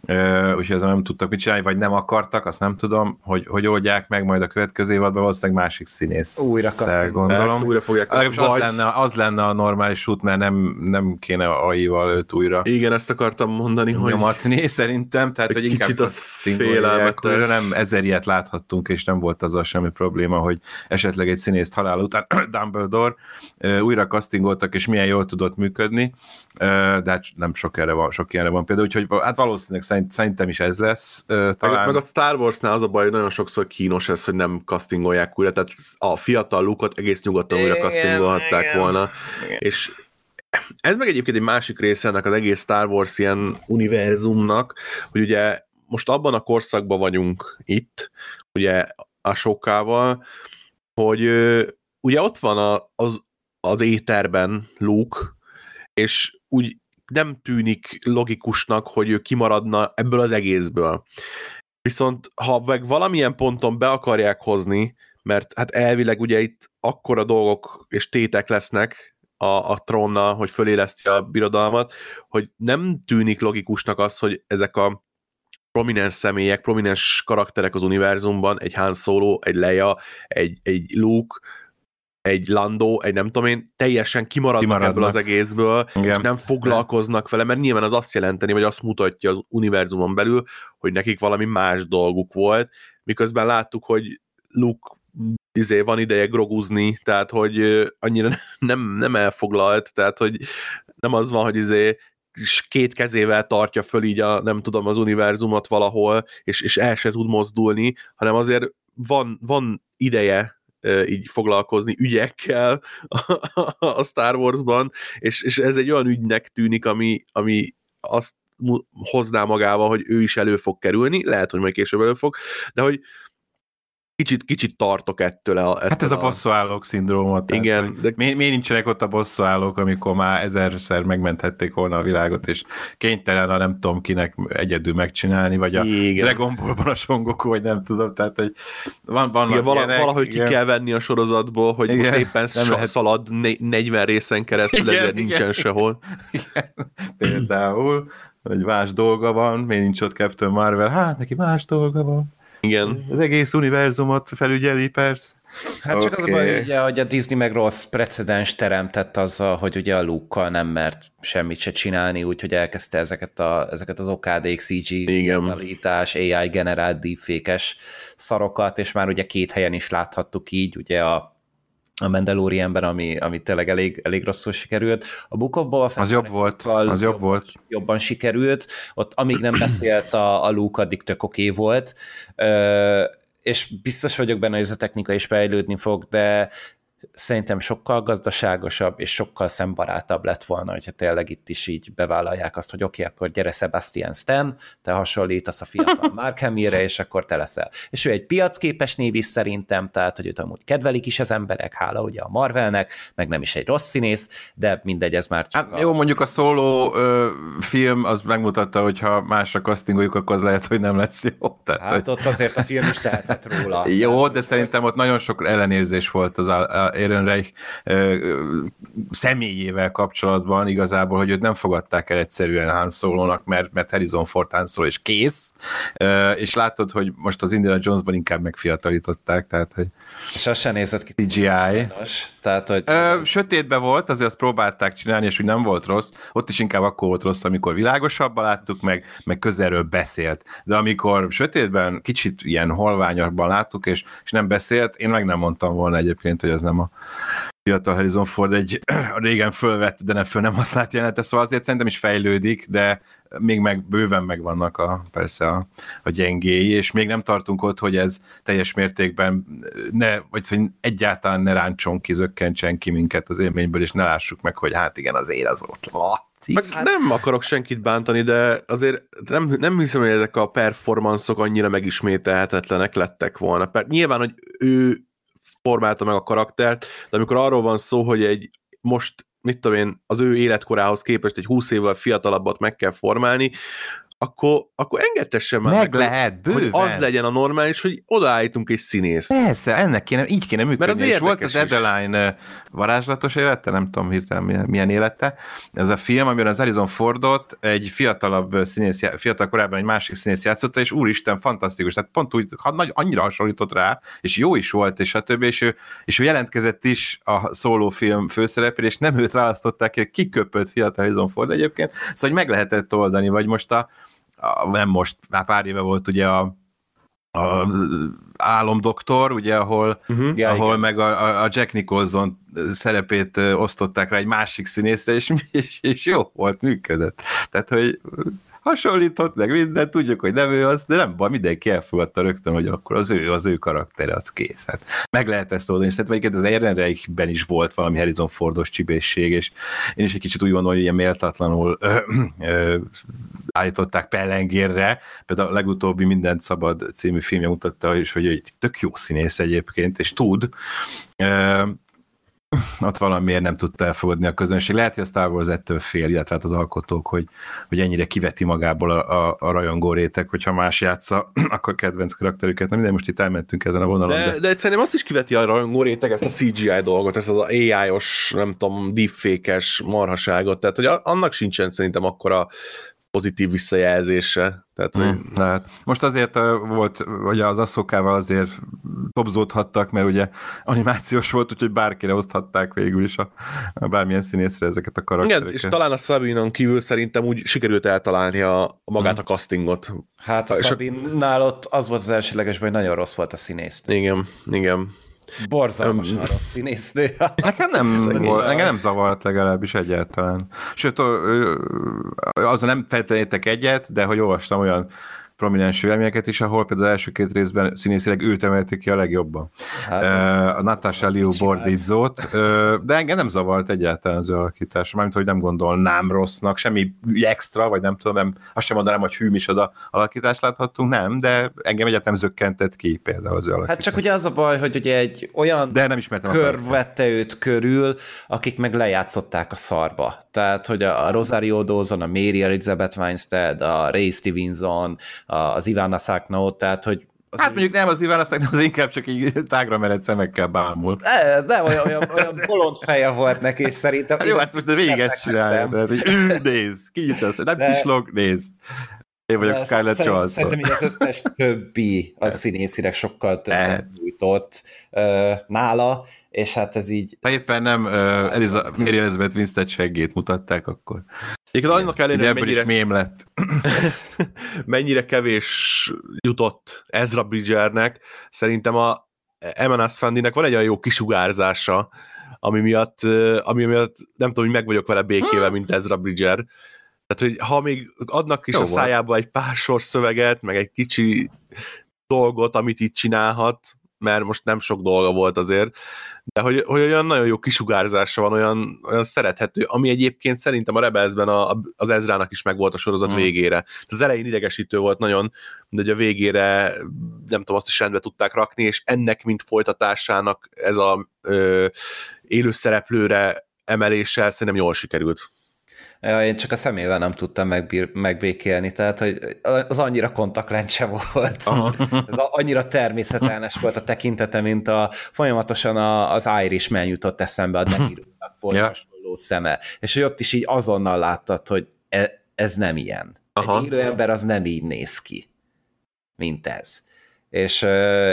úgyhogy ezzel nem tudtak mit csinálni, vagy nem akartak, azt nem tudom, hogy, hogy oldják meg majd a következő évadban, valószínűleg másik színész. Újra gondolom. Persze, újra fogják vagy... az, lenne, az lenne a normális út, mert nem, nem kéne AI-val őt újra Igen, ezt akartam mondani, hogy nyomatni szerintem, tehát hogy inkább kicsit az félelmetes. nem ezer ilyet láthattunk, és nem volt azzal semmi probléma, hogy esetleg egy színészt halál után *clears throat* Dumbledore újra castingoltak, és milyen jól tudott működni, de hát nem sok erre van, sok ilyenre van például, úgyhogy hát valószínűleg szerintem is ez lesz. Talán... Meg, meg a Star Warsnál az a baj, hogy nagyon sokszor kínos ez, hogy nem castingolják újra, tehát a fiatal lukot egész nyugodtan újra castingolhatták igen, volna, igen. és ez meg egyébként egy másik része ennek az egész Star Wars ilyen univerzumnak, hogy ugye most abban a korszakban vagyunk itt, ugye a sokkával, hogy ugye ott van a, az, az éterben Luke, és úgy nem tűnik logikusnak, hogy ő kimaradna ebből az egészből. Viszont ha meg valamilyen ponton be akarják hozni, mert hát elvileg ugye itt akkora dolgok és tétek lesznek a, a trónnal, hogy föléleszti a birodalmat, hogy nem tűnik logikusnak az, hogy ezek a prominens személyek, prominens karakterek az univerzumban, egy Han Solo, egy Leia, egy, egy Luke, egy Lando, egy nem tudom én, teljesen kimaradnak, kimaradnak. ebből az egészből, Igen. és nem foglalkoznak vele, mert nyilván az azt jelenteni, vagy azt mutatja az univerzumon belül, hogy nekik valami más dolguk volt, miközben láttuk, hogy Luke izé, van ideje groguzni, tehát hogy annyira *laughs* nem, nem elfoglalt, tehát hogy nem az van, hogy izé két kezével tartja föl így a, nem tudom, az univerzumot valahol, és, és el se tud mozdulni, hanem azért van, van ideje így foglalkozni ügyekkel a Star Warsban, és, és ez egy olyan ügynek tűnik, ami, ami azt hozná magával, hogy ő is elő fog kerülni, lehet, hogy majd később elő fog, de hogy kicsit, kicsit tartok ettől. A, ettől hát ez a, a bosszúállók szindróma. Igen. De... Miért, miért nincsenek ott a bosszúállók, amikor már ezerszer megmenthették volna a világot, és kénytelen a nem tudom kinek egyedül megcsinálni, vagy a igen. Dragon Ballban a Son Goku, vagy nem tudom, tehát hogy van, van igen, vala, ilyenek, valahogy igen. ki kell venni a sorozatból, hogy igen, most éppen nem lehet... szalad 40 részen keresztül, igen, ezért igen. nincsen sehol. Igen. Például, hogy más dolga van, miért nincs ott Captain Marvel, hát neki más dolga van. Igen. Az egész univerzumot felügyeli, persze. Hát csak okay. az a baj, ugye, hogy a Disney meg rossz precedens teremtett azzal, hogy ugye a luke nem mert semmit se csinálni, úgyhogy elkezdte ezeket, a, ezeket az okádék CG modalitás, AI generált deepfake szarokat, és már ugye két helyen is láthattuk így, ugye a a Mandalorianben, ami, ami tényleg elég, elég rosszul sikerült. A Book of Boba Fett az jobb volt, az jobb volt. Jobban sikerült. Ott amíg nem beszélt a, a Luke, addig tök oké okay volt. Ö, és biztos vagyok benne, hogy ez a technika is fejlődni fog, de szerintem sokkal gazdaságosabb és sokkal szembarátabb lett volna, hogyha tényleg itt is így bevállalják azt, hogy oké, okay, akkor gyere Sebastian Stan, te hasonlítasz a fiatal *laughs* Mark Hamillre, és akkor te leszel. És ő egy piacképes név is szerintem, tehát hogy őt amúgy kedvelik is az emberek, hála ugye a Marvelnek, meg nem is egy rossz színész, de mindegy, ez már csak hát, a... Jó, mondjuk a szóló ö, film az megmutatta, hogy ha másra castingoljuk, akkor az lehet, hogy nem lesz jó. Tehát, hát hogy... ott azért a film is tehetett róla. *laughs* jó, de szerintem ott nagyon sok ellenérzés volt az a, a Ehrenreich személyével kapcsolatban igazából, hogy őt nem fogadták el egyszerűen Han Solo-nak, mert, mert Harrison Ford Han Solo, és kész, és látod, hogy most az Indiana Jonesban inkább megfiatalították, tehát, hogy az sem nézett ki. CGI. Sajnos. Tehát, hogy Ö, ez... Sötétben volt, azért azt próbálták csinálni, és úgy nem volt rossz. Ott is inkább akkor volt rossz, amikor világosabban láttuk, meg, meg közelről beszélt. De amikor sötétben kicsit ilyen holványabban láttuk, és, és nem beszélt, én meg nem mondtam volna egyébként, hogy az nem a fiatal Harrison Ford egy *clears throat* régen fölvett, de nem föl nem használt jelenete, szóval azért szerintem is fejlődik, de még meg bőven megvannak a, persze a, a gyengéi, és még nem tartunk ott, hogy ez teljes mértékben ne, vagy hogy egyáltalán ne ráncson ki, zökkentsen ki minket az élményből, és ne lássuk meg, hogy hát igen, az ér az ott Meg hát... Nem akarok senkit bántani, de azért nem, nem hiszem, hogy ezek a performanszok annyira megismételhetetlenek lettek volna. Nyilván, hogy ő formálta meg a karaktert, de amikor arról van szó, hogy egy most mit tudom én, az ő életkorához képest egy 20 évvel fiatalabbat meg kell formálni, akkor, akkor engedtessen már meg, meg lehet, bőven. hogy az legyen a normális, hogy odaállítunk egy színészt. Persze, ennek kéne, így kéne működni. Mert az és volt az Adeline varázslatos élete, nem tudom hirtelen milyen, milyen élete. Ez a film, amiben az Harrison Fordot egy fiatalabb színész, fiatal korábban egy másik színész játszotta, és úristen, fantasztikus. Tehát pont úgy, nagy, annyira hasonlított rá, és jó is volt, és a többi, és ő, és ő jelentkezett is a szólófilm főszerepére, és nem őt választották ki, kiköpött fiatal Harrison Ford egyébként, szóval hogy meg lehetett oldani, vagy most a, a, nem most, már pár éve volt ugye a a álomdoktor, ugye, ahol, Uh-huh. Ja, ahol igen. meg a, a Jack Nicholson szerepét osztották rá egy másik színészre, és, és, és jó volt, működött. Tehát, hogy hasonlított meg minden, tudjuk, hogy nem ő az, de nem baj, mindenki elfogadta rögtön, hogy akkor az ő, az ő karaktere, az kész. Hát meg lehet ezt oldani, és szerintem egyébként az Ehrenreichben is volt valami Harrison Fordos csibészség, és én is egy kicsit úgy gondolom, hogy ilyen méltatlanul ö, ö, állították pellengérre. Például a legutóbbi Mindent Szabad című filmje mutatta is, hogy egy tök jó színész egyébként, és tud. Ö, ott valamiért nem tudta elfogadni a közönség. Lehet, hogy a Star Wars ettől fél, illetve hát az alkotók, hogy, hogy ennyire kiveti magából a, a, a rajongó réteg, hogyha más játsza, *clears throat* akkor kedvenc karakterüket. Na minden, most itt elmentünk ezen a vonalon. De, De, de szerintem azt is kiveti a rajongó réteg, ezt a CGI dolgot, ezt az AI-os, nem tudom, deepfake-es marhaságot, tehát hogy annak sincsen szerintem akkora pozitív visszajelzése. Tehát, hogy Hmm, lehet. Most azért volt, hogy az asszokával azért topzódhattak, mert ugye animációs volt, úgyhogy bárkire oszthatták végül is a, a bármilyen színészre ezeket a karaktereket. igen, és talán a Sabinon kívül szerintem úgy sikerült eltalálni a, magát a castingot. Hát a Sabinnál ott az volt az elsőlegesben, hogy nagyon rossz volt a színésznő. Igen, igen. Borzalmasan rossz színésznő. *laughs* Nekem nem, volt, engem nem zavart legalábbis egyáltalán. Sőt, azzal nem feltétlenül értek egyet, de hogy olvastam olyan prominens véleményeket is, ahol például az első két részben színészileg őt emelték ki a legjobban. Hát Hát a Natasha Liu? Bordizzót, ö, de engem nem zavart egyáltalán az ő alakítása, mármint, hogy nem gondolnám rossznak, semmi extra, vagy nem tudom, nem, azt sem mondanám, hogy hű micsoda alakítást láthattunk, nem, de engem egyáltalán nem zökkentett ki például az alakítás. Hát csak ugye az a baj, hogy ugye egy olyan de nem kör vette őt körül, akik meg lejátszották a szarba. Tehát, hogy a Rosario Dawson, a Mary Elizabeth Winstead, a Ray Stevenson, az Ivana Sakno, tehát, hogy az Hát mondjuk nem az Iván, aztán az inkább csak így tágra mered szemekkel bámul. ez nem olyan, olyan, olyan *laughs* bolond feje volt neki, és szerintem... Hát jó, hát most de végig ezt csinálja. Tehát, hogy ül, néz, kinyitasz, nem De- pislog, néz. Én vagyok De Scarlett szerint- Johansson. Szerintem így az összes *laughs* többi a színészileg sokkal többet nyújtott uh, nála, és hát ez így... Ha éppen nem uh, Eliza, Mary Elizabeth Winstead seggét mutatták, akkor. Egyébként annak ellenére, hogy mennyire, is mém lett. *laughs* mennyire kevés jutott Ezra Bridgernek, szerintem a Emanas Fandinek van egy olyan jó kisugárzása, ami miatt, ami miatt nem tudom, hogy meg vagyok vele békével, mint Ezra Bridger. Tehát, hogy ha még adnak is Jó a volt. szájába egy pár sor szöveget, meg egy kicsi dolgot, amit itt csinálhat, mert most nem sok dolga volt azért, de hogy, hogy olyan nagyon jó kisugárzása van, olyan, olyan szerethető, ami egyébként szerintem a Rebelsben a, a- az Ezrának is megvolt a sorozat hmm. végére. Tehát az elején idegesítő volt nagyon, de hogy a végére nem tudom, azt is rendbe tudták rakni, és ennek, mint folytatásának ez a ö, élőszereplőre emeléssel szerintem jól sikerült. Ja, én csak a szemével nem tudtam megbír, megbékélni, tehát hogy az annyira kontaktlencse volt. Aha. *laughs* Ez annyira természetelnes volt a tekintete, mint a folyamatosan a, az Irishman jutott eszembe, a Demirőnek *laughs* volt Ja. hasonló szeme. És hogy ott is így azonnal láttad, hogy e, ez nem ilyen. Aha. Egy élő ember az nem így néz ki, mint ez. És,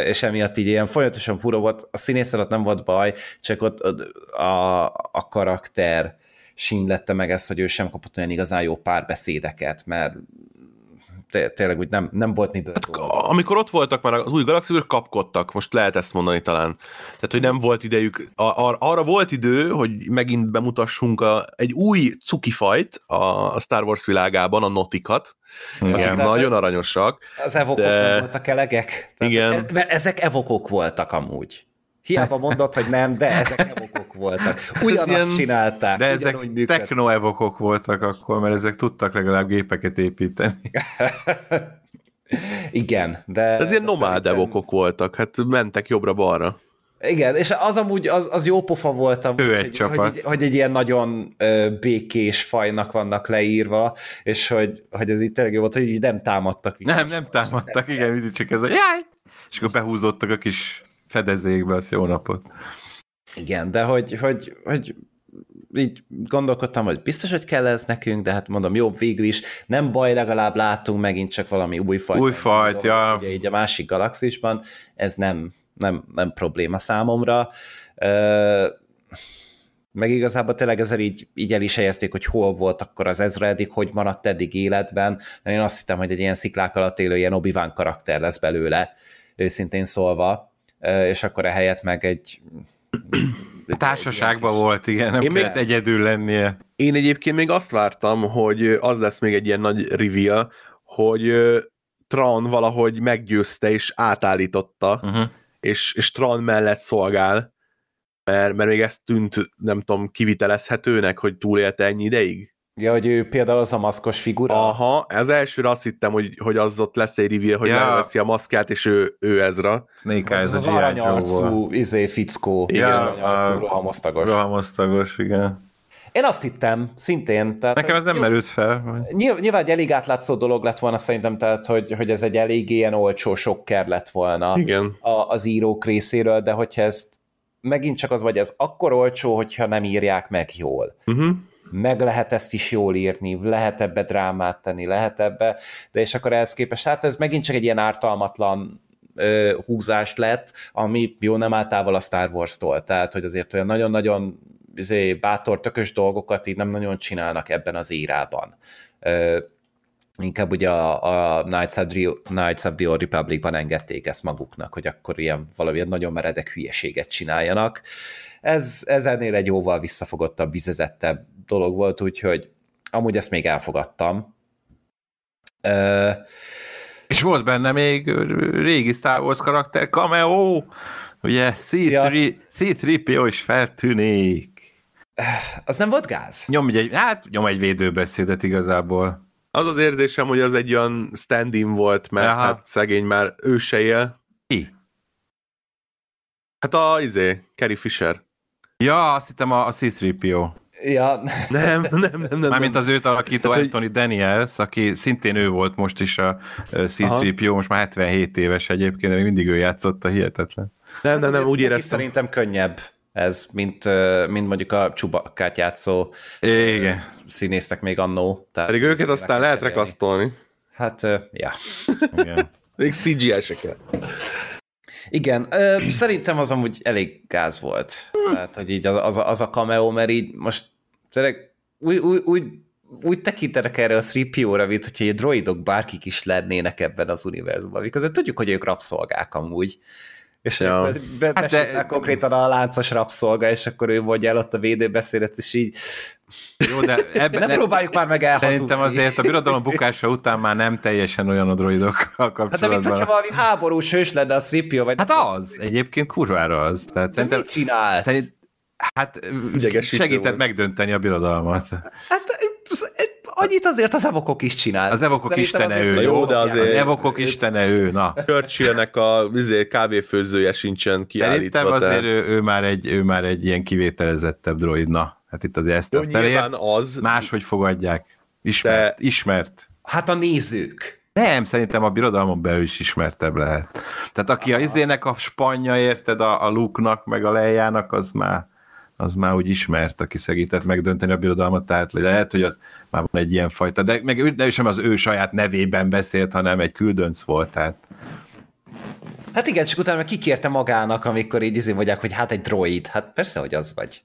és emiatt így ilyen folyamatosan fura volt, a színész alatt nem volt baj, csak ott ott a, a karakter sínlette meg ezt, hogy ő sem kapott olyan igazán jó párbeszédeket, mert té- tényleg úgy nem, nem volt miből dolgozni. Amikor ott voltak már az új galaxisok, kapkodtak, most lehet ezt mondani talán. Tehát, hogy nem volt idejük, ar, arra volt idő, hogy megint bemutassunk a, egy új cukifajt a, a Star Wars világában, a notikat, akik Tehát- nagyon aranyosak. Az evokok De- voltak elegek? Igen. e- Mert ezek evokok voltak amúgy. Hiába mondod, hogy nem, de ezek evokok voltak. *laughs* Ugyanazt ilyen- csinálták, De ezek működtek. technoevokok voltak akkor, mert ezek tudtak legalább gépeket építeni. *laughs* Igen, de... Ez ilyen de nomád szerintem- evokok voltak, hát mentek jobbra-balra. Igen, és az amúgy, az, az jó pofa volt amúgy, Ő egy hogy, csapat. hogy, egy, hogy egy ilyen nagyon ö, békés fajnak vannak leírva, és hogy, hogy ez így tényleg jó volt, hogy így nem támadtak vissza. Nem, nem támadtak, igen, mindig csak ez a jaj! És akkor behúzottak a kis fedezékbe, az jó napot. Igen, de hogy, hogy, hogy így gondolkodtam, hogy biztos, hogy kell ez nekünk, de hát mondom, jó, végül is nem baj, legalább látunk megint csak valami új fajt. Új fajt, ja. Ugye így a másik galaxisban, ez nem, nem, nem probléma számomra. Ö, meg igazából tényleg ezzel így, így el is helyezték, hogy hol volt akkor az Ezra eddig, hogy maradt eddig életben, én azt hittem, hogy egy ilyen sziklák alatt élő ilyen obi karakter lesz belőle, őszintén szólva, és akkor ehelyett meg egy Társaságban volt, igen, nem Én kellett még... egyedül lennie. Én egyébként még azt vártam, hogy az lesz még egy ilyen nagy reveal, hogy Tron valahogy meggyőzte és átállította, uh-huh. és, és Tron mellett szolgál, mert, mert még ezt tűnt, nem tudom, kivitelezhetőnek, hogy túlélte ennyi ideig. Ja, hogy ő például az a maszkos figura? Aha, az elsőre azt hittem, hogy, hogy az ott lesz egy reveal, hogy ja. elveszi a maszkát, és ő, ő Ezra. Snake Eyes az, az aranyarcú izé, fickó. Igen, ja, aranyarcú, rohamosztagos. Rohamosztagos, igen. Én azt hittem, szintén. Tehát, Nekem ez nem jó, merült fel. Nyilván egy elég átlátszó dolog lett volna szerintem, tehát hogy, hogy ez egy elég ilyen olcsó sokker lett volna Igen. A, az írók részéről, de hogyha ezt megint csak az vagy, ez akkor olcsó, hogyha nem írják meg jól. Uh-huh meg lehet ezt is jól írni, lehet ebbe drámát tenni, lehet ebbe, de és akkor ehhez képest, hát ez megint csak egy ilyen ártalmatlan ö, húzás lett, ami jó nem áll távol a Star Wars-tól, tehát hogy azért olyan nagyon-nagyon izé, bátor, tökös dolgokat így nem nagyon csinálnak ebben az írában. Ö, inkább ugye a, a Knights, of the, Knights of the Old Republic-ban engedték ezt maguknak, hogy akkor ilyen valamilyen nagyon meredek hülyeséget csináljanak. Ez, ez ennél egy jóval visszafogottabb, vizezettebb dolog volt, úgyhogy amúgy ezt még elfogadtam. Uh, és volt benne még régi Star Wars karakter, cameo, ugye C3, ja. C3PO is feltűnik. Az nem volt gáz? Nyom egy, hát nyom egy védőbeszédet igazából. Az az érzésem, hogy az egy olyan stand volt, mert Aha. hát szegény már ő se él. Ki? Hát a, izé, Carrie Fisher. Ja, azt hittem a, a C-3PO. Ja. *laughs* Nem, nem, nem. nem Mármint az őt alakító Tehát, Anthony Daniels, aki szintén ő volt most is a C-3PO, most már 77 éves egyébként, de még mindig ő játszotta, hihetetlen. Nem, nem, nem, úgy éreztem. Szerintem könnyebb ez, mint, mint mondjuk a csubakkát játszó Igen. színésztek még annó. Tehát Pedig őket aztán lehet rekasztolni. Hát, ja. Igen. *laughs* Még CGI se kell. Igen, ö, szerintem az amúgy elég gáz volt. Tehát, hogy így az, az, a, az a cameo, mert így most tényleg úgy, úgy, úgy, úgy tekintenek erre a 3PO-ra, mint hogyha egy droidok bárkik is lennének ebben az univerzumban, miközben tudjuk, hogy ők rabszolgák amúgy. És ja. be, hát de... konkrétan a láncos rabszolga, és akkor ő mondja el ott a védőbeszédet, és így jó, de ebben nem próbáljuk már meg elhazudni. Szerintem azért a birodalom bukása után már nem teljesen olyan a droidokkal kapcsolatban. Hát de mint hogyha valami háborús hős lenne a Sripio, vagy... Hát az, egyébként kurvára az. Tehát de mit csinál? Szerint, hát segített megdönteni a birodalmat. Hát annyit azért az evokok is csinál. Az evokok istene ő, jó, de azért... Az evokok istene ő, na. Churchillnek a vizé, kávéfőzője sincsen kiállítva. Szerintem azért ő, ő, már egy, ő már egy ilyen kivételezettebb droid, na. Hát itt azért ezt, azt elér, az... Máshogy fogadják. Ismert, de... ismert. Hát a nézők. Nem, szerintem a birodalmon belül is ismertebb lehet. Tehát aki a izének a spanya, érted, a, a Luke-nak, meg a Lejának, az már az már úgy ismert, aki segített megdönteni a birodalmat, tehát lehet, hogy az már van egy ilyen fajta, de meg ő, de sem az ő saját nevében beszélt, hanem egy küldönc volt, tehát Hát igen, csak utána kikérte magának, amikor így izé mondják, hogy hát egy droid. Hát persze, hogy az vagy.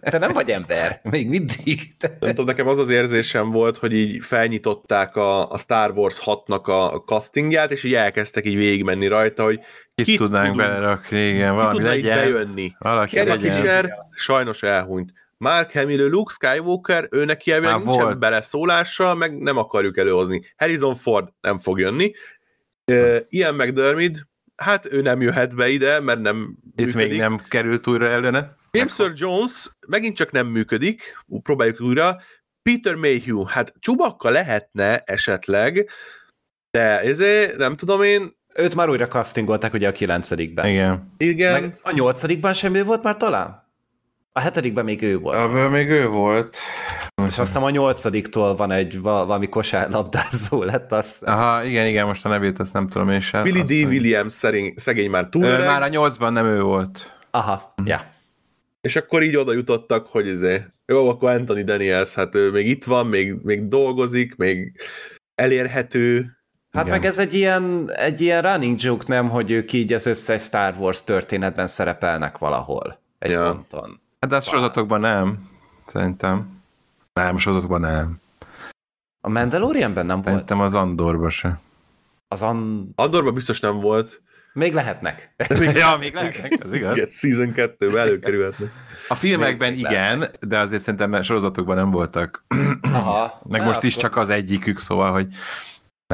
Te, nem vagy ember, még mindig. Te... Nem tudom, nekem az az érzésem volt, hogy így felnyitották a, a Star Wars 6-nak a castingját, és így elkezdtek így végigmenni rajta, hogy Kit, kit tudnánk tudunk, berakni, igen, valami ki legyen. bejönni. Valaki Carrie Fisher sajnos elhunyt. Mark Hamill, Luke Skywalker, ő neki elvileg nincsen volt. beleszólása, meg nem akarjuk előhozni. Harrison Ford nem fog jönni. Ian McDermott, hát ő nem jöhet be ide, mert nem Itt működik. még nem került újra előne. James Jones megint csak nem működik, próbáljuk újra. Peter Mayhew, hát csubakka lehetne esetleg, de ezért nem tudom én, Őt már újra castingolták ugye a kilencedikben. Igen. Igen. Meg a nyolcadikban semmi volt már talán? A hetedikben még ő volt. Abban még ő volt. És azt hiszem a nyolcadiktól van egy valami kosárlabdázó lett az. Aha, igen, igen, most a nevét azt nem tudom én sem. Billy D. Williams szerény, szegény már túl ő, Már a nyolcban nem ő volt. Aha, ja. És akkor így oda jutottak, hogy izé, jó, akkor Anthony Daniels, hát ő még itt van, még, még dolgozik, még elérhető, Hát Igen. meg ez egy ilyen, egy ilyen running joke, nem, hogy ők így az összes Star Wars történetben szerepelnek valahol egy ja. ponton. Hát de a sorozatokban nem, szerintem. Nem, a sorozatokban nem. A Mandalorianben nem volt? Szerintem az Andorban se. Az an... Andorban biztos nem volt. Még lehetnek. *laughs* ja, még lehetnek, az igaz. Igen, season 2 előkerülhetnek. A filmekben igen, de azért szerintem sorozatokban nem voltak. Aha. Meg most is akkor- csak az egyikük, szóval, hogy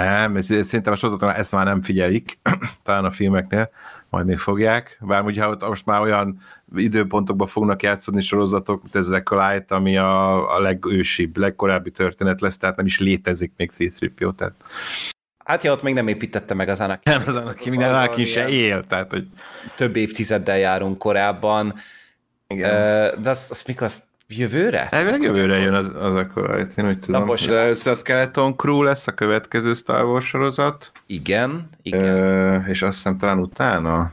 nem, ez- szerintem a sorozatokban ezt már nem figyelik, *clears throat* talán a filmeknél, majd még fogják, bár ugye ott most már olyan időpontokban fognak játszódni sorozatok, mint ez Light, ami a, a legősibb, legkorábbi történet lesz, tehát nem is létezik még C-3PO, tehát Hát ja, ott még nem építette meg az Anakin. nem az, aki minden Anakin se él, tehát hogy Több évtizeddel járunk korábban. igen. De az, az mikor az jövőre? Elvileg jövőre jön az, az akkor, én úgy tudom. most- De ez a Skeleton Crew lesz a következő Star Wars sorozat, Igen, igen. Ö, és azt hiszem talán utána.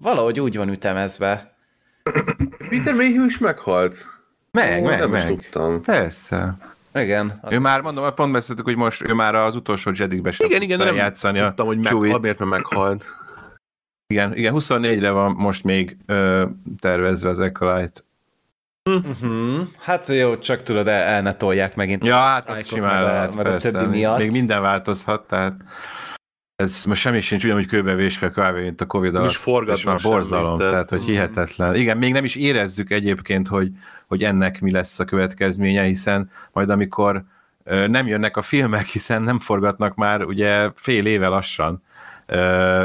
Valahogy úgy van ütemezve. Peter Mayhew is meghalt. Meg, Ó, meg, nem is meg. tudtam. Persze. Igen. Ő már, mondom, pont beszéltük, hogy most ő már az utolsó Jedikbe sem Igen, igen, nem játszani Tudtam, hogy meghalt, miért mert meghalt. Igen, igen, 24-re van most még ö, tervezve az Acolyte. Uh-huh. Hát jó, csak tudod, el, el ne tolják megint. Ja, hát Strike-ot, simán a- lehet, meg a persze. többi miatt. Még minden változhat, tehát ez most semmi sincs ugyanúgy kőbevésve kb. mint a Covid alatt. és már semmit, borzalom, tehát- tehát hogy hihetetlen. Igen, még nem is érezzük egyébként, hogy, hogy ennek mi lesz a következménye, hiszen majd amikor nem jönnek a filmek, hiszen nem forgatnak már ugye fél éve lassan,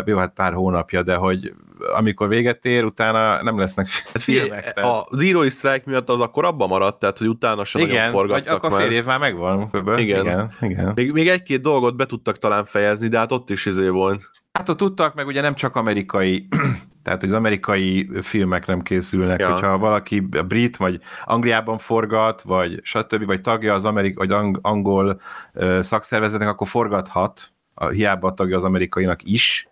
jó, hát pár hónapja, de hogy amikor véget ér, utána nem lesznek *laughs* filmek. Figyelj, tehát- a Zero Strike miatt az akkor abban maradt, tehát hogy utána sem nagyon igen, vagy forgattak akkor már. fél év már megvan. Igen. igen, igen. Még, még egy-két dolgot be tudtak talán fejezni, de hát ott is izé volt. Hát ott tudtak, meg ugye nem csak amerikai, *clears throat* tehát hogy az amerikai filmek nem készülnek, Ja. hogyha valaki brit, vagy Angliában forgat, vagy stb., vagy tagja az amerik, vagy ang- angol ö, szakszervezetnek, akkor forgathat, a, hiába tagja az amerikainak is.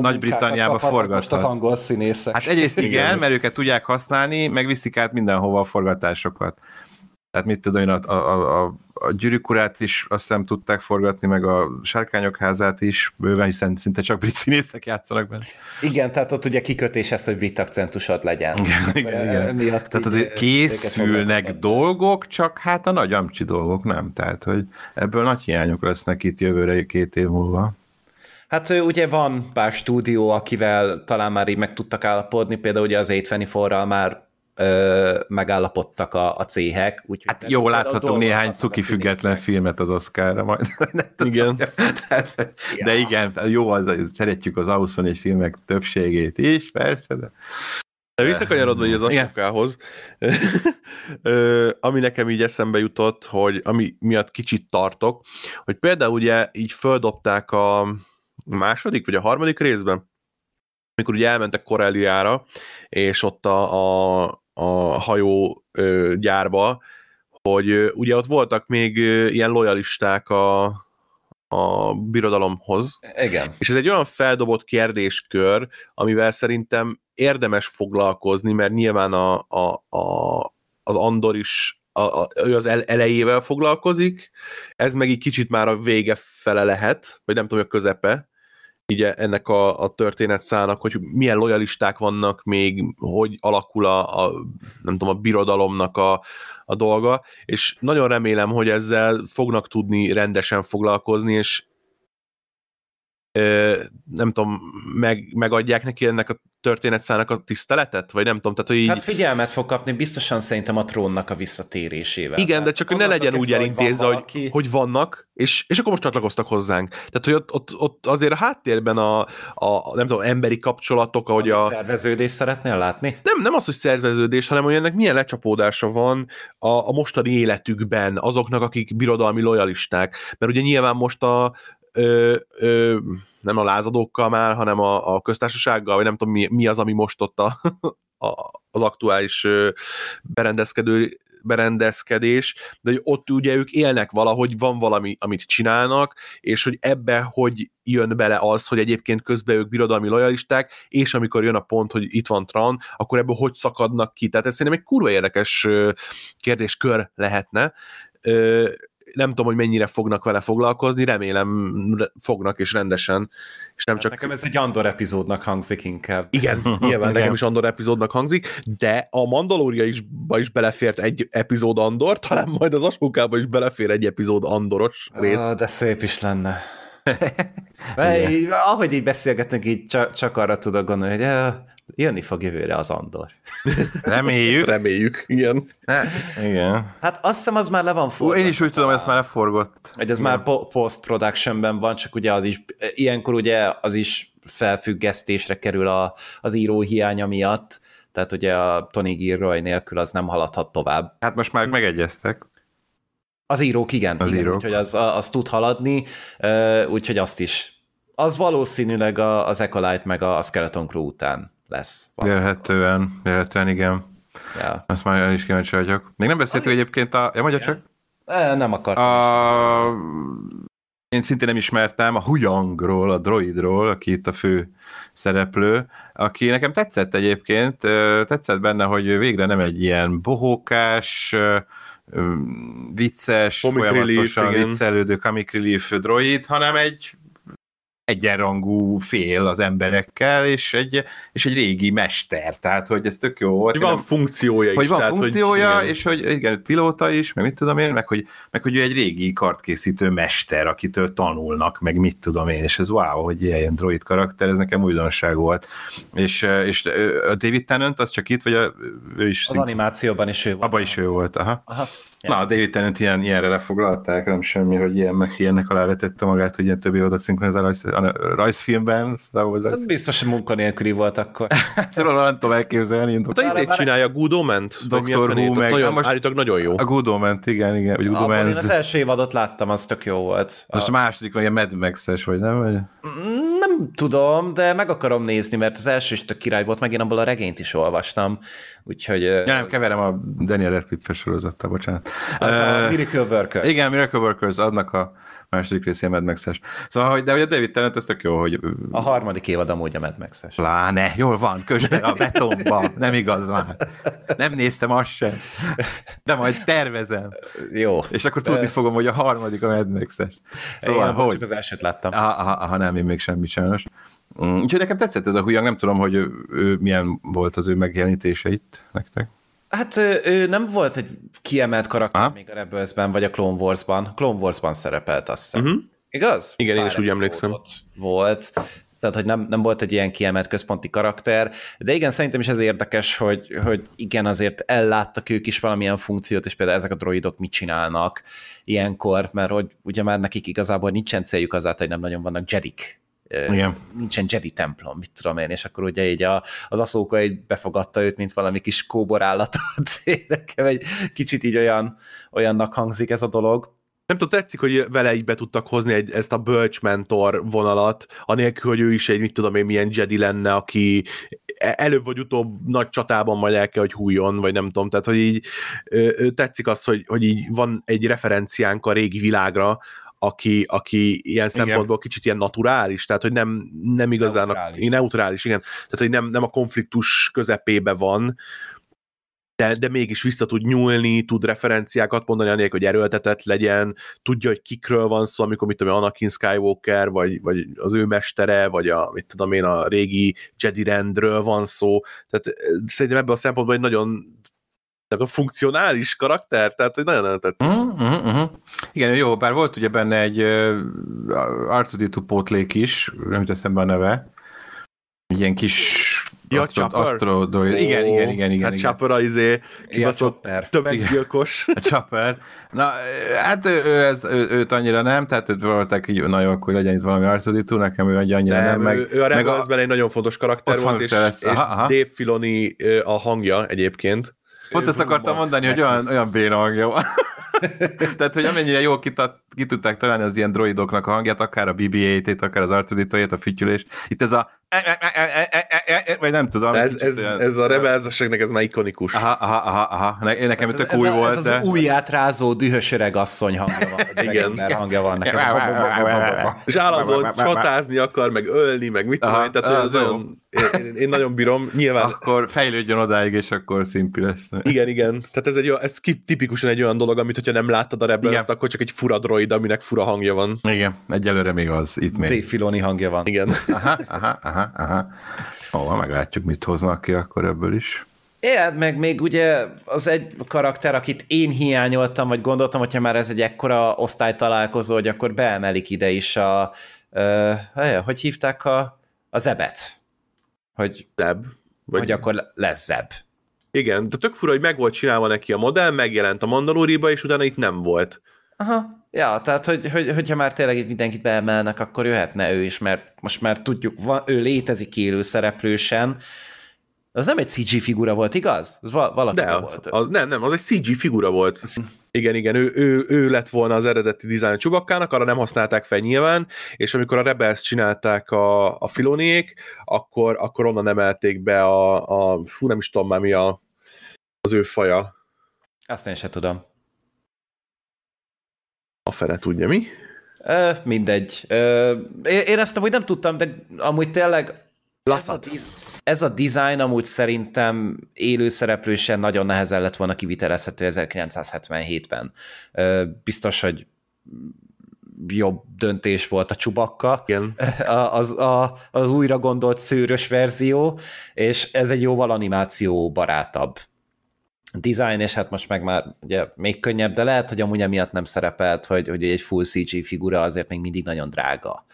Nagy-Britanniába Most az forgathat. angol színészek. Hát egyrészt igen, mert őket tudják használni, meg viszik át mindenhova a forgatásokat. Tehát mit tudom én, a, a, a, a gyűrűkurát is azt hiszem tudták forgatni, meg a sárkányok házát is, bőven, hiszen szinte csak brit színészek játszanak benne. Igen, tehát ott ugye kikötés ez, hogy brit akcentusod legyen. Igen, igen, igen. Emiatt Tehát így, azért ö, készülnek dolgok, csak hát a nagy amcsi dolgok nem. Tehát, hogy ebből nagy hiányok lesznek itt jövőre két év múlva. Hát ugye van pár stúdió, akivel talán már így meg tudtak állapodni, például ugye az A24-ral már ö, megállapodtak a, a céhek. Úgyhogy Hát jó, láthatunk néhány cuki független filmet az Oscarra majd. *laughs* Igen. Tehát, de Ja. igen, jó, az, szeretjük az A24 filmek többségét is, persze, de De visszakanyarodva az *laughs* ö, ami nekem így eszembe jutott, hogy ami miatt kicsit tartok, hogy például ugye így földobták a második vagy a harmadik részben, amikor ugye elmentek Corelliára, és ott a, a, a hajó ö, gyárba, hogy ö, ugye ott voltak még ö, ilyen lojalisták a, a birodalomhoz, Igen. és ez egy olyan feldobott kérdéskör, amivel szerintem érdemes foglalkozni, mert nyilván a, a, a, az Andor is a, a, ő az el, elejével foglalkozik, ez meg így kicsit már a vége fele lehet, vagy nem tudom, hogy a közepe, így ennek a, a történetszának, hogy milyen lojalisták vannak még, hogy alakul a, a nem tudom, a birodalomnak a, a dolga, és nagyon remélem, hogy ezzel fognak tudni rendesen foglalkozni, és nem tudom, meg, megadják neki ennek a történetszának a tiszteletet, vagy nem tudom, tehát hogy így... Hát figyelmet fog kapni biztosan szerintem a trónnak a visszatérésével. Igen, de Tehát csak hogy ne legyen úgy elintézve, hogy, valaki- hogy vannak, és, és akkor most csatlakoztak hozzánk. Tehát, hogy ott, ott, ott azért a háttérben a, a, nem tudom, emberi kapcsolatok, ahogy a... szerveződést szeretnél látni? Nem, nem az, hogy szerveződés, hanem hogy ennek milyen lecsapódása van a, a mostani életükben, azoknak, akik birodalmi lojalisták. Mert ugye nyilván most a ö, ö, nem a lázadókkal már, hanem a, a köztársasággal, vagy nem tudom mi, mi az, ami most ott a, a, az aktuális berendezkedő berendezkedés, de hogy ott ugye ők élnek valahogy, van valami, amit csinálnak, és hogy ebbe hogy jön bele az, hogy egyébként közben ők birodalmi lojalisták, és amikor jön a pont, hogy itt van Tran, akkor ebből hogy szakadnak ki. Tehát ez szerintem egy kurva érdekes kérdéskör lehetne, nem tudom, hogy mennyire fognak vele foglalkozni, remélem fognak és rendesen, és nem Hát csak... Nekem ez egy Andor epizódnak hangzik inkább. Igen, *laughs* nyilván Igen. nekem is Andor epizódnak hangzik, de a Mandalória is, is belefért egy epizód Andor, talán majd az Asókába is belefér egy epizód Andoros rész. Ah, de szép is lenne. *laughs* Így, ahogy így beszélgetünk, így csak, csak arra tudok gondolni, hogy eh, jönni fog jövőre az Andor. *laughs* Reméljük. Reméljük, igen. Ne, igen. Hát azt hiszem, az már le van Ú, forgatva. én is úgy tudom, hogy ezt már leforgott. Hogy ez már po- post-productionben van, csak ugye az is, ilyenkor ugye az is felfüggesztésre kerül a, az író hiánya miatt, tehát ugye a Tony Gilroy nélkül az nem haladhat tovább. Hát most már megegyeztek. Az írók igen, Az igen írók. úgyhogy az, az tud haladni, úgyhogy azt is. Az valószínűleg az Ecolite meg a, a Skeleton Crew után lesz. Vélhetően, vélhetően igen. Ja. Azt már el is kíváncsi vagyok. Még nem beszéltünk egyébként a... Ja, mondja csak. E, Nem akartam. A... Én szintén nem ismertem a Huyangról, a droidról, aki itt a fő szereplő, aki nekem tetszett egyébként, tetszett benne, hogy végre nem egy ilyen bohókás, vicces, Comic folyamatosan relief, viccelődő comic relief droid, hanem egy egyenrangú fél az emberekkel, és egy, és egy régi mester, tehát hogy ez tök jó volt. Hogy van nem- funkciója is. hogy van tehát, funkciója, igen. és hogy igen, pilóta is, meg mit tudom én, meg hogy, meg hogy ő egy régi kartkészítő mester, akitől tanulnak, meg mit tudom én, és ez wow, hogy ilyen droid karakter, ez nekem újdonság volt. És, és a David Tennant, az csak itt, vagy a, ő is Az animációban is ő volt. abban is ő volt, aha. Aha. Na, a David Tennant ilyen, ilyenre lefoglalták, nem semmi, hogy ilyen meg ilyennek alávetette magát, hogy ilyen többi oda szinkronizál rajz, a rajzfilmben, Star Wars rajz. biztos, hogy munkanélküli volt akkor. *laughs* Róla nem tudom elképzelni. Hát a izét csinálja Good Omen-t? A Dr. Who, Az meg- nagyon, most- állítólag nagyon jó. A Good Omens, igen, igen, vagy Good Abban én az első évadot láttam, az tök jó volt. Most a második, vagy a Mad Max-es, vagy nem? Vagy? Nem tudom, de meg akarom nézni, mert az első is tök király volt, meg én abból a regényt is olvastam, úgyhogy Ja, nem, keverem a Daniel Radcliffe sorozattal, bocsánat. az a Ö, Miracle Workers. igen, Miracle Workers, adnak a második rész ilyen Mad Max-es. Szóval, hogy, de hogy a David Tennant, ez tök jó, hogy A harmadik évad amúgy a Mad Max-es. Pláne, jól van, közbe a betonba, nem igaz már. Nem néztem azt sem. De majd tervezem. Jó. És akkor tudni fogom, hogy a harmadik a Mad Max-es. Szóval, én hogy? csak az elsőt láttam. Aha, nem, én még semmit sajnos. Mm, Úgyhogy nekem tetszett ez a Huyang, nem tudom, hogy ő, ő milyen volt az ő megjelenítése itt nektek. Hát ő, ő nem volt egy kiemelt karakter Aha. még a Rebelsben, vagy a Clone Wars-ban. Clone Wars-ban szerepelt, azt hiszem. Mhm. Igaz? Igen, én Pár is úgy emlékszem. Volt. Tehát, hogy nem, nem volt egy ilyen kiemelt központi karakter, de igen, szerintem is ez érdekes, hogy, hogy igen, azért elláttak ők is valamilyen funkciót, és például ezek a droidok mit csinálnak ilyenkor, mert hogy ugye már nekik igazából nincsen céljuk azáltal, hogy nem nagyon vannak jedik. Igen. Nincsen Jedi templom, mit tudom én, és akkor ugye így a, az aszóka így befogadta őt, mint valami kis kóborállat a célnekem, egy kicsit így olyan, olyannak hangzik ez a dolog. Nem tudom, tetszik, hogy vele így be tudtak hozni egy, ezt a bölcs mentor vonalat, anélkül, hogy ő is egy, mit tudom én, milyen Jedi lenne, aki e- előbb vagy utóbb nagy csatában majd el kell, hogy hújjon, vagy nem tudom, tehát, hogy így tetszik az, hogy, hogy így van egy referenciánk a régi világra, aki, aki ilyen szempontból kicsit ilyen naturális, tehát hogy nem, nem igazán Neutrális. A, neutrális, igen, tehát hogy nem, nem a konfliktus közepébe van, de, de mégis vissza tud nyúlni, tud referenciákat mondani, anélkül, hogy erőltetett legyen, tudja, hogy kikről van szó, amikor mit tudom Anakin Skywalker, vagy, vagy az ő mestere, vagy a, mit tudom én, a régi Jedi rendről van szó. Tehát eh, szerintem ebből a szempontból egy nagyon tudom, funkcionális karakter, tehát hogy nagyon-nagyon tetszik. Uh-huh, uh-huh. Igen, jó, bár volt ugye benne egy uh, R2D2 pótlék is, nem jut eszembe a neve, egy ilyen kis Ja, astro, astro droid. Igen, igen, igen, igen. Hát igen. Chopper a izé, kibaszott Chopper. tömeggyilkos. A Chopper. Na, hát ő, ő, ez, ő, őt annyira nem, tehát őt voltak így, na jó, akkor legyen itt valami r nekem ő annyira nem, Nem, meg, ő, ő a meg Rebelsben egy nagyon fontos karakter volt, van, és, lesz. és Aha, aha. Dave Filoni a hangja egyébként. Pont ezt akartam mondani, hogy olyan, olyan béna hangja van. *laughs* Tehát, hogy amennyire jól kitat, ki tudták találni az ilyen droidoknak a hangját, akár a BB-8-ét, akár az r a fütyülést. Itt ez a vagy nem tudom. Ez, ez, ez a rebelzeseknek ez már ikonikus. Aha, aha, aha, aha. Ne, nekem ez tök ez, új a, volt, ez de... az újját rázó, dühös öreg asszony hangja van, Igen. hangja van nekem. És állandóan csatázni akar, meg ölni, meg mit tudom én, tehát az olyan, én, én, nagyon bírom, nyilván Akkor fejlődjön odáig, és akkor szimpi lesz. Igen, igen. Tehát ez, egy, olyan- ez tipikusan egy olyan dolog, amit hogyha nem láttad a rebels akkor csak egy fura droid, aminek fura hangja van. Igen, egyelőre még az, itt még. Dave Filoni hangja van. Igen. Aha, aha, aha, aha. Ó, meglátjuk, mit hoznak ki akkor ebből is. Igen, meg még ugye az egy karakter, akit én hiányoltam, vagy gondoltam, hogyha már ez egy ekkora osztálytalálkozó, hogy akkor beemelik ide is a, ö, hogy hívták a, a zebet. Hogy, Zeb. vagy... hogy akkor lesz zeb. Igen, de tök fura, hogy meg volt csinálva neki a modell, megjelent a Mandaloriba, és utána itt nem volt. Aha. Ja, tehát hogy, hogy, hogyha már tényleg itt mindenkit beemelnek, akkor jöhetne ő is, mert most már tudjuk, van, ő létezik élő szereplősen. Az nem egy CG figura volt, igaz? Az val- valaki De, volt. az, nem, nem, az egy CG figura volt. Igen, igen, ő, ő, ő lett volna az eredeti dizájn Csubakkának, arra nem használták fel nyilván, és amikor a Rebels csinálták a, a Filoniék, akkor, akkor onnan emelték be a, a, fú, nem is tudom már mi a, az ő faja. Azt én sem tudom. A fene tudja mi. Ö, mindegy. Ö, én éreztem, hogy nem tudtam, de amúgy tényleg ez a, Lassat. ez a design amúgy szerintem élőszereplősen nagyon nehezen lett volna kivitelezhető 1977-ben. Ö, biztos, hogy jobb döntés volt a csubakka, Igen. *laughs* az, a, az újra gondolt szőrös verzió, és ez egy jóval animáció barátabb design, és hát most meg már ugye még könnyebb, de lehet, hogy amúgy emiatt nem szerepelt, hogy, hogy egy full CG figura azért még mindig nagyon drága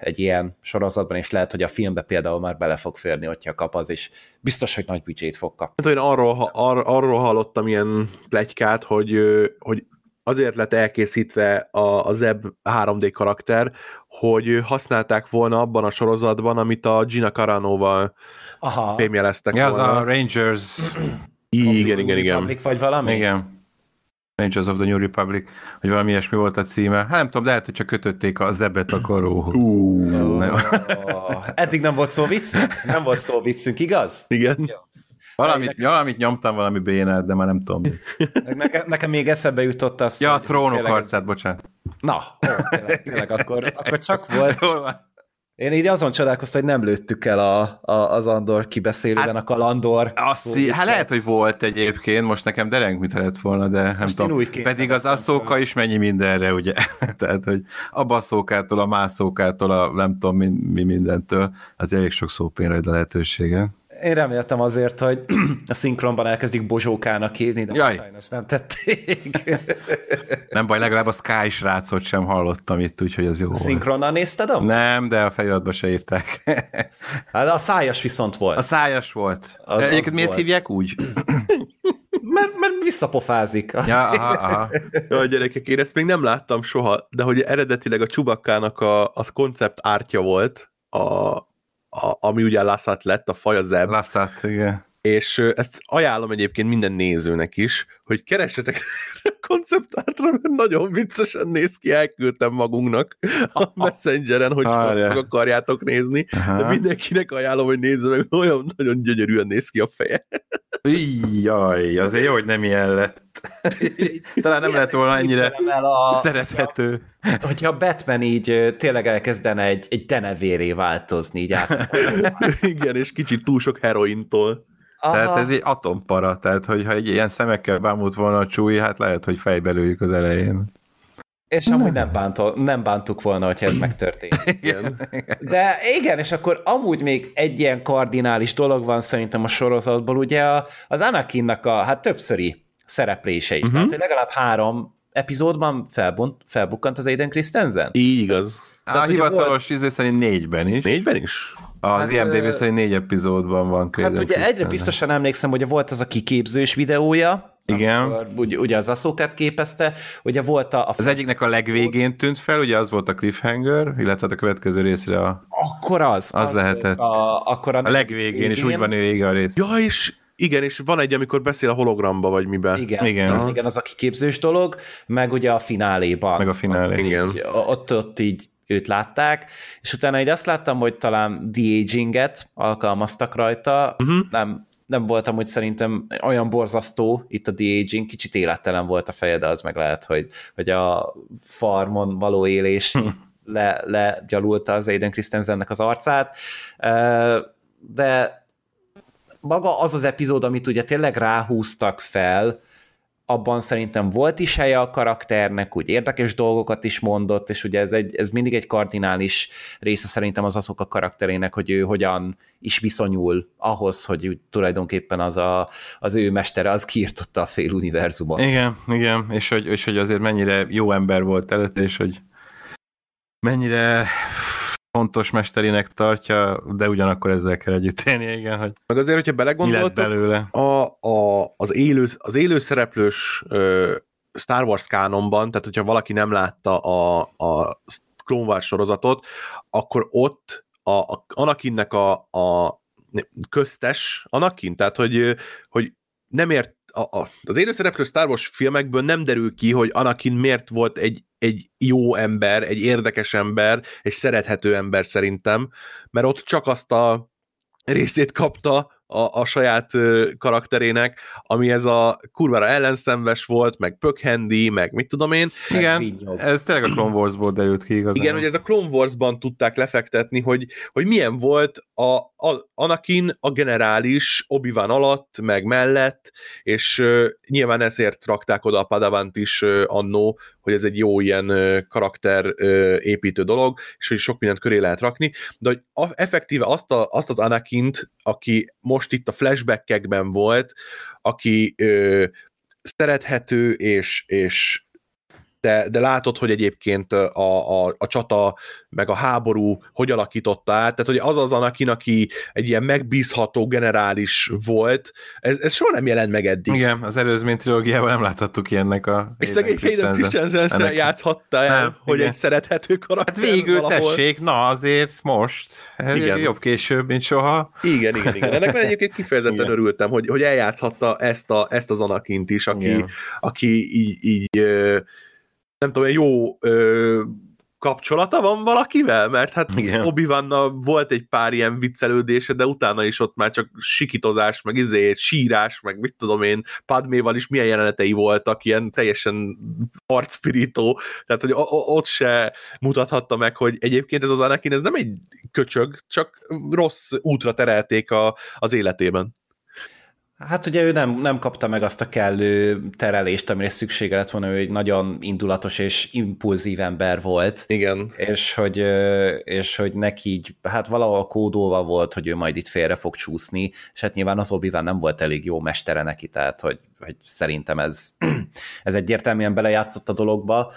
egy ilyen sorozatban, és lehet, hogy a filmbe például már bele fog férni, hogyha kap az, és biztos, hogy nagy büdzsét fog kapni. Hát én arról, ar, arról hallottam ilyen plegykát, hogy, hogy azért lett elkészítve a, a Zeb 3D karakter, hogy használták volna abban a sorozatban, amit a Gina Caranoval Aha. fémjeleztek Ja, az volna. a Rangers... Igen, igen, igen. Republic vagy valami? Igen. Rangers of the New Republic, hogy valami ilyesmi volt a címe. Hát nem tudom, lehet, hogy csak kötötték a zebet a karóhoz. Eddig nem volt szó viccünk? Nem volt szó viccünk, igaz? igen. Valamit, valamit nyomtam, valami bénát, de már nem tudom. Nekem, nekem még eszembe jutott az, Ja, a trónok tényleg- harcát, bocsánat. Na, ó, tényleg, tényleg akkor, akkor csak *laughs* volt. Jól van. Én így azon csodálkoztam, hogy nem lőttük el a, a, az Andor kibeszélőben Hát, a kalandor. Azt í- hát lehet, hogy volt egyébként, most nekem dereng, mit lett volna, de nem Most tudom. Pedig az asszóka is mennyi mindenre, ugye? *laughs* Tehát, hogy a baszókától, a mászókától, a nem tudom mi, mi mindentől, az elég sok szópénre a lehetősége. Én reméltem azért, hogy *clears throat* a szinkronban elkezdik Bozsókának hívni, de Jaj. sajnos nem tették. *laughs* Nem baj, legalább a Sky srácot sem hallottam itt, úgyhogy az jó volt. Szinkronnal nézted? am? Nem, de a feliratba se írták. *laughs* Hát a szájas viszont volt. A szájas volt. Az- Az, miért volt. hívják úgy? *clears throat* Mert, mert visszapofázik. Az Ja, aha, aha. *laughs* Ja, gyerekek, én ezt még nem láttam soha, de hogy eredetileg a Csubakkának a, az koncept ártya volt, a, a, ami ugye Lassat lett, a faj a Zeb, Lasszát, igen. És ezt ajánlom egyébként minden nézőnek is, hogy keressetek *laughs* a konceptártra, mert nagyon viccesen néz ki, elküldtem magunknak a *laughs* Messengeren, hogy Várjál. meg akarjátok nézni, de Aha. mindenkinek ajánlom, hogy nézze meg, olyan nagyon gyönyörűen néz ki a feje. Jaj, azért jó, hogy nem ilyen lett. Talán nem lett volna ennyire a, szerethető. hogyha Batman így tényleg elkezdene egy, egy denevéré változni, így át. Igen, és kicsit túl sok herointól. Tehát ez egy atompara, tehát hogyha egy ilyen szemekkel bámult volna a csúly, hát lehet, hogy fejbe lőjük az elején. És amúgy nem, bántol, nem bántuk volna, hogyha ez megtörténik. *laughs* Igen. De igen, és akkor amúgy még egy ilyen kardinális dolog van szerintem a sorozatból, ugye a, az Anakinnak a hát többszöri szereplése is. Uh-huh. Tehát, hogy legalább három epizódban felbunt, felbukkant az Aiden Christensen. Így igaz. A Tehát ugye hivatalos izé szerint négyben is. Négyben is? Az Hát, IMDb ö, szerint négy epizódban van. Hát Clayton ugye egyre Christensen. biztosan emlékszem, hogy volt az a kiképzős videója, Igen. ugye, ugye az aszókát képezte, ugye volt a, a Az egyiknek a legvégén tűnt fel, ugye az volt a cliffhanger, illetve a következő részre a, akkor az. Az lehetett. volt A, akkor a, a legvégén, és úgy van vége a rész. Ja, és igen, és van egy, amikor beszél a hologramba, vagy miben. Igen, Igen. igen. igen, az a kiképzős dolog, meg ugye a fináléban. Meg a finálé. Igen. Így, ott, ott így őt látták, és utána egy azt láttam, hogy talán de-aginget alkalmaztak rajta, uh-huh. nem, nem voltam, hogy szerintem olyan borzasztó itt a de-aging, kicsit élettelen volt a feje, de az meg lehet, hogy, hogy a farmon való élés le, legyalulta az Aiden Christensennek az arcát, de maga az az epizód, amit ugye tényleg ráhúztak fel, abban szerintem volt is helye a karakternek, úgy érdekes dolgokat is mondott, és ugye ez, egy, ez mindig egy kardinális része szerintem az azok a karakterének, hogy ő hogyan is viszonyul ahhoz, hogy úgy tulajdonképpen az, a, az ő mestere az kiirtotta a fél univerzumot. Igen, igen, és hogy, és hogy azért mennyire jó ember volt előtte, és hogy mennyire fontos mesterének tartja, de ugyanakkor ezzel kell együtt élni, igen, hogy Meg azért, hogyha belegondoltok, belőle. A, a, az, élő, az élő szereplős ö, Star Wars kánonban, tehát hogyha valaki nem látta a, a Clone Wars sorozatot, akkor ott a, a Anakinnek a, a köztes Anakin, tehát hogy, hogy nem ért a, a, az élőszereplő Star Wars filmekből nem derül ki, hogy Anakin miért volt egy, egy jó ember, egy érdekes ember, egy szerethető ember szerintem, mert ott csak azt a részét kapta a, a saját karakterének, ami ez a kurvára ellenszenves volt, meg pökhendi, meg mit tudom én. Igen, ez tényleg a Clone Wars-ból derült ki igazán. Igen, hogy ez a Clone Wars-ban tudták lefektetni, hogy, hogy milyen volt a, a Anakin a generális obi alatt, meg mellett, és uh, nyilván ezért rakták oda a Padavant is uh, annó, hogy ez egy jó ilyen uh, karakter uh, építő dolog, és hogy sok mindent köré lehet rakni, de hogy a, effektíve azt, a, azt az Anakint, aki most itt a flashbackekben volt, aki ö, szerethető és, és de, de látod, hogy egyébként a, a, a csata, meg a háború hogy alakította át, tehát hogy az az Anakin, aki egy ilyen megbízható generális volt, ez, ez soha nem jelent meg eddig. Igen, az előzmény trilógiában nem láthattuk ilyennek a... És szegény Hayden Christensen sem játszhatta el, nem, hogy igen. egy szerethető karakter Hát végül valahol. tessék, na azért most. Igen. Jobb később, mint soha. Igen, igen, igen. Ennek már egyébként kifejezetten igen. örültem, hogy, hogy eljátszhatta ezt, a, ezt az Anakint is, aki, aki így, így nem tudom, jó ö, kapcsolata van valakivel? Mert hát obi volt egy pár ilyen viccelődése, de utána is ott már csak sikitozás, meg izé, sírás, meg mit tudom én, Padméval is milyen jelenetei voltak, ilyen teljesen arcpirító, tehát hogy ott se mutathatta meg, hogy egyébként ez az Anakin, ez nem egy köcsög, csak rossz útra terelték a, az életében. Hát ugye ő nem, nem kapta meg azt a kellő terelést, amire szüksége lett volna, ő egy nagyon indulatos és impulzív ember volt. Igen. És hogy, és hogy neki így, hát valahol kódolva volt, hogy ő majd itt félre fog csúszni, és hát nyilván az obi nem volt elég jó mestere neki, tehát hogy, hogy szerintem ez, *clears throat* ez egyértelműen belejátszott a dologba.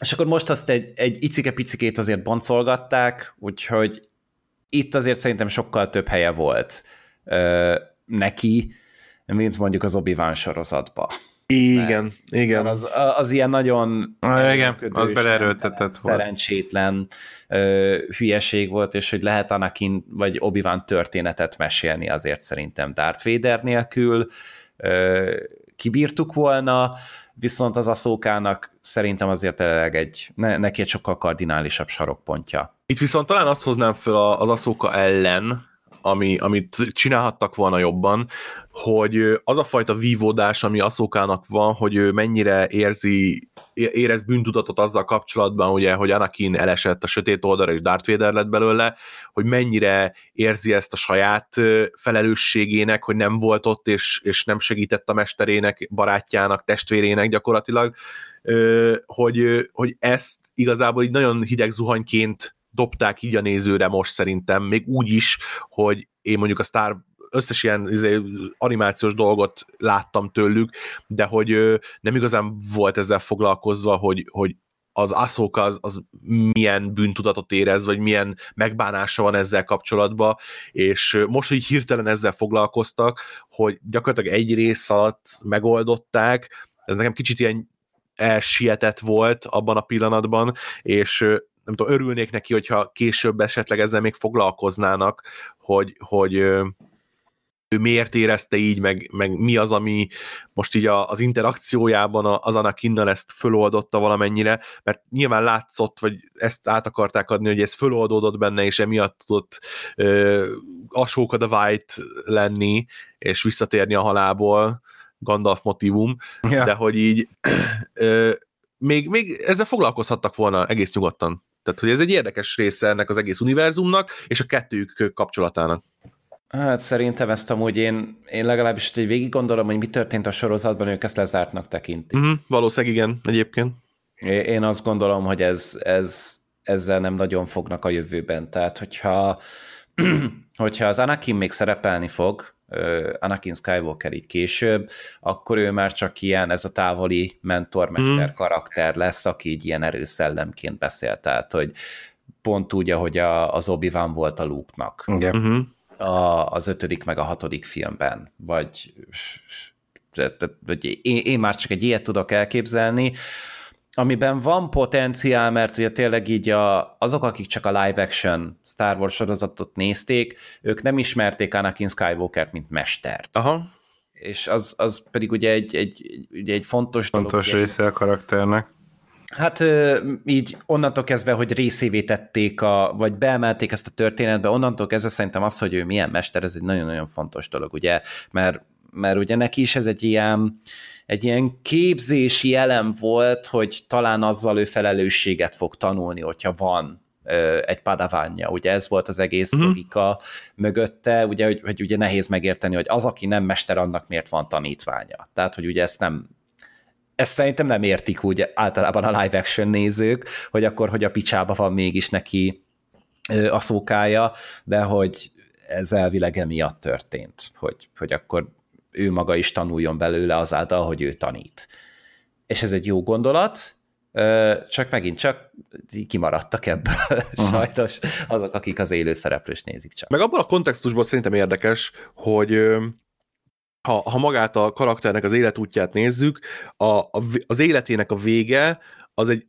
És akkor most azt egy, egy icike-picikét azért boncolgatták, úgyhogy itt azért szerintem sokkal több helye volt neki, mint mondjuk az Obi-Wan sorozatba. Igen, Mert, igen. Az, az ilyen nagyon ah, igen, az beleerőltetett volt. Szerencsétlen ö, hülyeség volt, és hogy lehet Anakin vagy Obi-Wan történetet mesélni azért szerintem Darth Vader nélkül ö, kibírtuk volna, viszont az aszókának szerintem azért tényleg egy, ne, neki egy sokkal kardinálisabb sarokpontja. Itt viszont talán azt hoznám fel az aszóka ellen, ami, amit csinálhattak volna jobban, hogy az a fajta vívódás, ami Aszókának van, hogy ő mennyire érzi, érez bűntudatot azzal kapcsolatban, ugye, hogy Anakin elesett a sötét oldalra, és Darth Vader lett belőle, hogy mennyire érzi ezt a saját felelősségének, hogy nem volt ott, és, és nem segített a mesterének, barátjának, testvérének gyakorlatilag, hogy, hogy ezt igazából így nagyon hideg zuhanyként dobták így a nézőre most szerintem, még úgy is, hogy én mondjuk a Star összes ilyen izé, animációs dolgot láttam tőlük, de hogy nem igazán volt ezzel foglalkozva, hogy, hogy az Aszók az, az milyen bűntudatot érez, vagy milyen megbánása van ezzel kapcsolatban, és most, hogy hirtelen ezzel foglalkoztak, hogy gyakorlatilag egy rész alatt megoldották, ez nekem kicsit ilyen elsietett volt abban a pillanatban, és nem tudom, örülnék neki, hogyha később esetleg ezzel még foglalkoznának, hogy, hogy ő miért érezte így, meg, meg mi az, ami most így a, az interakciójában az Anakinnal ezt föloldotta valamennyire, mert nyilván látszott, vagy ezt át akarták adni, hogy ez föloldódott benne, és emiatt tudott uh, Ashoka the White lenni, és visszatérni a halából, Gandalf motivum, ja. de hogy így ö, még, még ezzel foglalkozhattak volna egész nyugodtan. Tehát, hogy ez egy érdekes része ennek az egész univerzumnak, és a kettőjük kapcsolatának. Hát szerintem ezt amúgy én, én legalábbis hogy végig gondolom, hogy mi történt a sorozatban, ők ezt lezártnak tekintik. Uh-huh, valószínűleg igen, egyébként. Én azt gondolom, hogy ez, ez, ezzel nem nagyon fognak a jövőben. Tehát, hogyha, *clears throat* hogyha az Anakin még szerepelni fog, Anakin Skywalker így később, akkor ő már csak ilyen, ez a távoli mentormester mm. karakter lesz, aki így ilyen erőszellemként beszél, tehát, hogy pont úgy, ahogy a, az obi volt a Luke-nak. Igen. Uh-huh. A, az ötödik meg a hatodik filmben, vagy, vagy én, én már csak egy ilyet tudok elképzelni, amiben van potenciál, mert ugye tényleg így a, azok, akik csak a live action Star Wars sorozatot nézték, ők nem ismerték Anakin Skywalker-t, mint mestert. Aha. És az, az pedig ugye egy, egy, ugye egy fontos, fontos dolog. része a karakternek. Hát így onnantól kezdve, hogy részévé tették, a, vagy beemelték ezt a történetbe, onnantól kezdve szerintem az, hogy ő milyen mester, ez egy nagyon-nagyon fontos dolog, ugye, mert, mert ugye neki is ez egy ilyen, egy ilyen képzési elem volt, hogy talán azzal ő felelősséget fog tanulni, hogyha van egy padavánja. Ugye ez volt az egész uh-huh. logika mögötte, ugye, hogy, hogy ugye nehéz megérteni, hogy az, aki nem mester, annak miért van tanítványa. Tehát, hogy ugye ezt nem ezt szerintem nem értik úgy általában a live action nézők, hogy akkor, hogy a picsába van mégis neki a szókája, de hogy ez elvileg emiatt történt, hogy, hogy akkor ő maga is tanuljon belőle azáltal, hogy ő tanít. És ez egy jó gondolat, csak megint csak kimaradtak ebből *laughs* uh-huh. sajnos azok, akik az élő szereplős nézik csak. Meg abban a kontextusban szerintem érdekes, hogy ha, ha magát a karakternek az életútját nézzük, a, a, az életének a vége az egy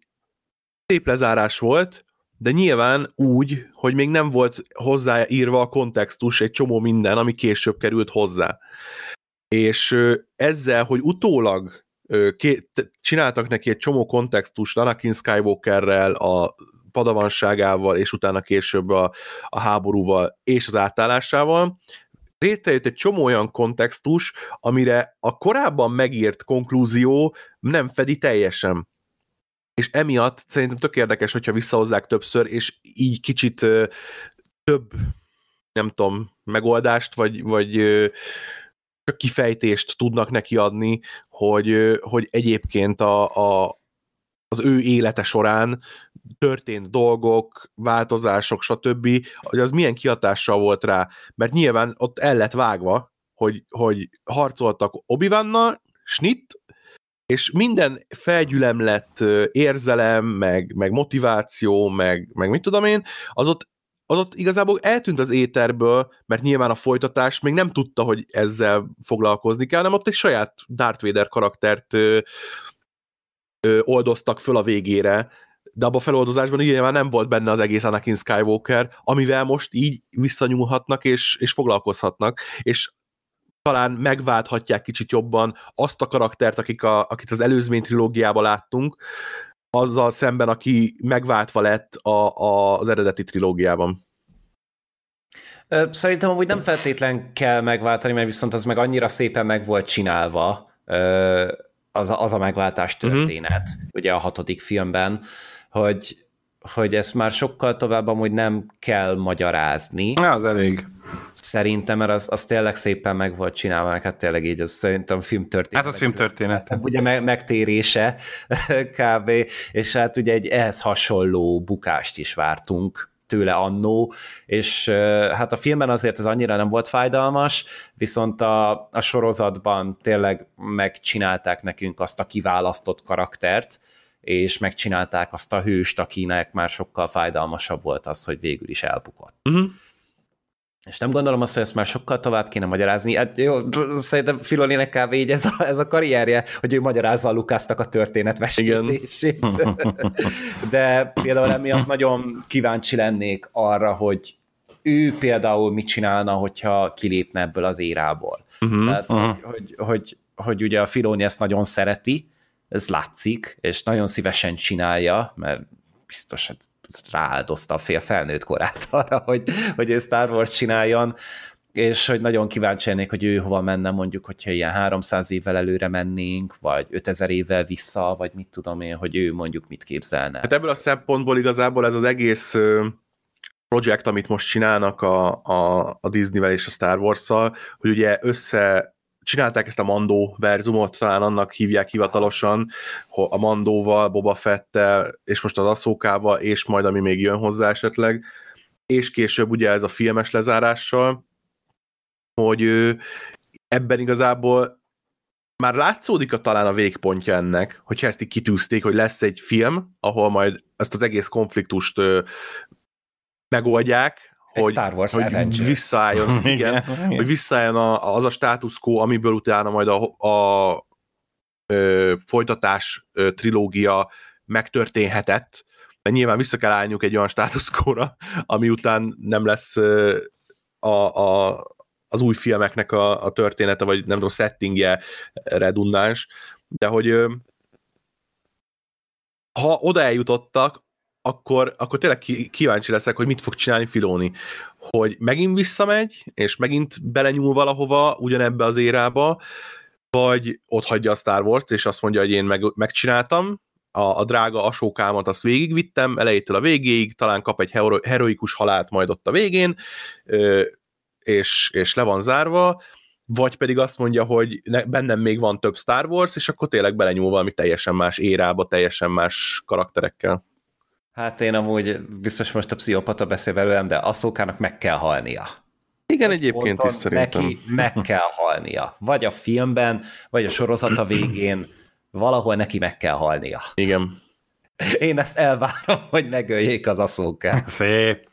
szép lezárás volt, de nyilván úgy, hogy még nem volt hozzáírva a kontextus, egy csomó minden, ami később került hozzá és ezzel, hogy utólag csináltak neki egy csomó kontextust Anakin Skywalkerrel, a padavanságával, és utána később a, a háborúval és az átállásával, létrejött egy csomó olyan kontextus, amire a korábban megírt konklúzió nem fedi teljesen. És emiatt szerintem tök érdekes, hogyha visszahozzák többször, és így kicsit több, nem tudom, megoldást, vagy, vagy csak kifejtést tudnak neki adni, hogy, hogy egyébként a, a, az ő élete során történt dolgok, változások, stb., hogy az milyen kihatással volt rá, mert nyilván ott el lett vágva, hogy, hogy harcoltak obi snit, és minden felgyülemlett érzelem, meg, meg motiváció, meg, meg mit tudom én, az ott az ott igazából eltűnt az éterből, mert nyilván a folytatás még nem tudta, hogy ezzel foglalkozni kell, hanem ott egy saját Darth Vader karaktert ö, ö, oldoztak föl a végére, de abban a feloldozásban nyilván nem volt benne az egész Anakin Skywalker, amivel most így visszanyúlhatnak és, és foglalkozhatnak, és talán megválthatják kicsit jobban azt a karaktert, akik a, akit az előzmény trilógiában láttunk, azzal szemben, aki megváltva lett a, a, az eredeti trilógiában. Szerintem amúgy nem feltétlen kell megváltani, mert viszont az meg annyira szépen meg volt csinálva, az a, az a megváltás mhm. történet, uh-huh. ugye a hatodik filmben, hogy, hogy ezt már sokkal tovább amúgy nem kell magyarázni. Ja, az elég. Szerintem, mert az, az tényleg szépen meg volt csinálva, meg hát tényleg így, az szerintem filmtörténet. Hát az filmtörténet. Ugye me- megtérése *laughs* kb. És hát ugye egy ehhez hasonló bukást is vártunk tőle annó, és hát a filmben azért ez annyira nem volt fájdalmas, viszont a, a sorozatban tényleg megcsinálták nekünk azt a kiválasztott karaktert, és megcsinálták azt a hőst, akinek már sokkal fájdalmasabb volt az, hogy végül is elbukott. Uh-huh. És nem gondolom azt, hogy ezt már sokkal tovább kéne magyarázni. Hát jó, szerintem Filolinek kb. így ez a, ez a karrierje, hogy ő magyarázza a Lukásznak a történet mesélését. De például emiatt nagyon kíváncsi lennék arra, hogy ő például mit csinálna, hogyha kilépne ebből az érából. Uh-huh, Tehát, uh-huh. Hogy, hogy, hogy, hogy ugye a Filoni ezt nagyon szereti, ez látszik, és nagyon szívesen csinálja, mert biztos hogy rááldozta a fél felnőtt korát arra, hogy, hogy egy Star Wars csináljon, és hogy nagyon kíváncsi lennék, hogy ő hova menne, mondjuk, hogyha ilyen 300 évvel előre mennénk, vagy 5000 évvel vissza, vagy mit tudom én, hogy ő mondjuk mit képzelne. Hát ebből a szempontból igazából ez az egész projekt, amit most csinálnak a, a, a Disney-vel és a Star Wars-szal, hogy ugye össze csinálták ezt a Mandó verzumot, talán annak hívják hivatalosan, a Mandóval, Boba Fettel, és most az Aszókával, és majd ami még jön hozzá esetleg, és később ugye ez a filmes lezárással, hogy ebben igazából már látszódik a talán a végpontja ennek, hogyha ezt így kitűzték, hogy lesz egy film, ahol majd ezt az egész konfliktust megoldják, hogy, Star Wars hogy Avengers. visszaálljon, *laughs* igen, igen, hogy visszaálljon a, az a status quo, amiből utána majd a, a ö, folytatás ö, trilógia megtörténhetett, de nyilván vissza kell állniuk egy olyan status quo-ra, ami után nem lesz ö, a, a, az új filmeknek a, a története, vagy nem tudom, settingje redundáns, de hogy ö, ha oda eljutottak, akkor, akkor tényleg kíváncsi leszek, hogy mit fog csinálni Filoni. Hogy megint visszamegy, és megint belenyúl valahova, ugyanebbe az érába, vagy ott hagyja a Star Wars-t, és azt mondja, hogy én meg, megcsináltam, a, a drága asókámat azt végigvittem, elejétől a végéig, talán kap egy hero, heroikus halált majd ott a végén, és, és le van zárva, vagy pedig azt mondja, hogy ne, bennem még van több Star Wars, és akkor tényleg belenyúl valami teljesen más érába, teljesen más karakterekkel. Hát én amúgy biztos most a pszichopata beszél belőlem, de Asszókának meg kell halnia. Igen, egyébként is szerintem. Neki meg kell halnia. Vagy a filmben, vagy a sorozata végén, valahol neki meg kell halnia. Igen. Én ezt elvárom, hogy megöljék az Asszókát. Szép.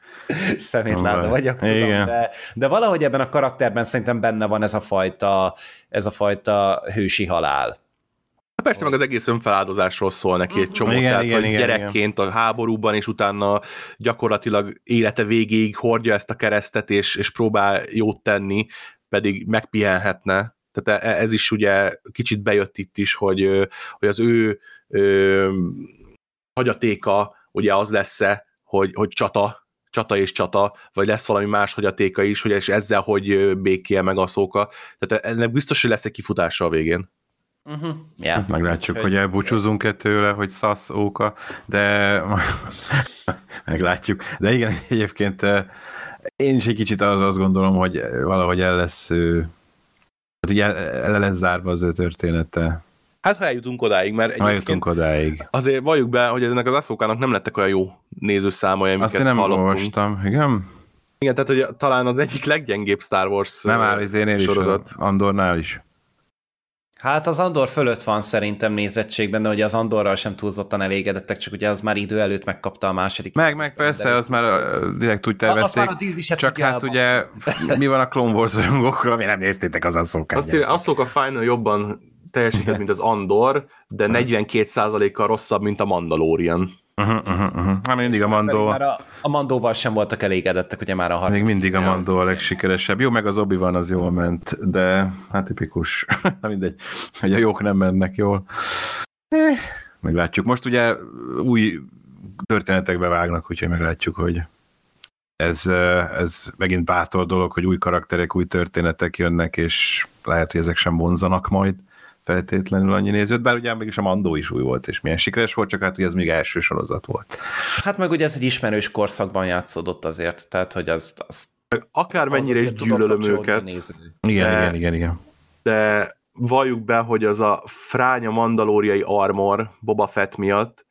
Szemétláda vagyok, tudom, Igen. de, de valahogy ebben a karakterben szerintem benne van ez a fajta, ez a fajta hősi halál. Hát persze, meg az egész önfeláldozásról szól neki egy csomó, igen, tehát igen, hogy igen, gyerekként igen. a háborúban, és utána gyakorlatilag élete végéig hordja ezt a keresztet, és, és próbál jót tenni, pedig megpihenhetne. Tehát e, ez is ugye kicsit bejött itt is, hogy, hogy az ő ö, hagyatéka ugye az lesz-e, hogy, hogy csata, csata és csata, vagy lesz valami más hagyatéka is, hogy és ezzel hogy békél meg a szóka. Tehát ennek biztos, hogy lesz egy kifutása a végén. Uh-huh. Yeah. Meglátjuk, Úgyhogy... hogy elbúcsúzunk-e tőle, hogy szasz óka, de *laughs* meglátjuk. De igen, *laughs* egyébként én is egy kicsit az azt gondolom, hogy valahogy el lesz hát ugye el lesz zárva az ő története. Hát ha eljutunk odáig, mert ha eljutunk odáig. Azért valljuk be, hogy ennek az aszókának nem lettek olyan jó nézőszámai, amiket Azt én nem hallottunk. olvastam, igen? Igen, tehát hogy talán az egyik leggyengébb Star Wars nem áll, sorozat. Is, Andornál is. Hát az Andor fölött van szerintem nézettségben, de ugye az Andorral sem túlzottan elégedettek, csak ugye az már idő előtt megkapta a második. Meg, meg persze, az már direkt úgy tervezték. már a Disney csak hát ugye mi van a Clone Wars rajongókkal, ami nem néztétek az asszókát. Azt írja, a Final jobban teljesített, mint az Andor, de 42%-kal rosszabb, mint a Mandalorian. Uh-huh, uh-huh, uh-huh. Hát mindig a Mandó. Már a, a Mandóval sem voltak elégedettek, ugye már a harmadik. Még mindig a Mandó a legsikeresebb. Jó, meg az obi van az jól ment, de hát tipikus. *laughs* mindegy, hogy a jók nem mennek jól. Eh, meglátjuk. Most ugye új történetekbe vágnak, úgyhogy meglátjuk, hogy ez, eh, ez megint bátor dolog, hogy új karakterek, új történetek jönnek, és lehet, hogy ezek sem vonzanak majd feltétlenül annyi nézőt, bár ugye mégis a Mandó is új volt, és milyen sikeres volt, csak hát ugye ez még első sorozat volt. Hát meg ugye ez egy ismerős korszakban játszódott azért, tehát hogy az, az Akármennyire is gyűlölöm őket. Nézni. Igen, de, igen, igen, igen. De valljuk be, hogy az a fránya mandalóriai armor Boba Fett miatt,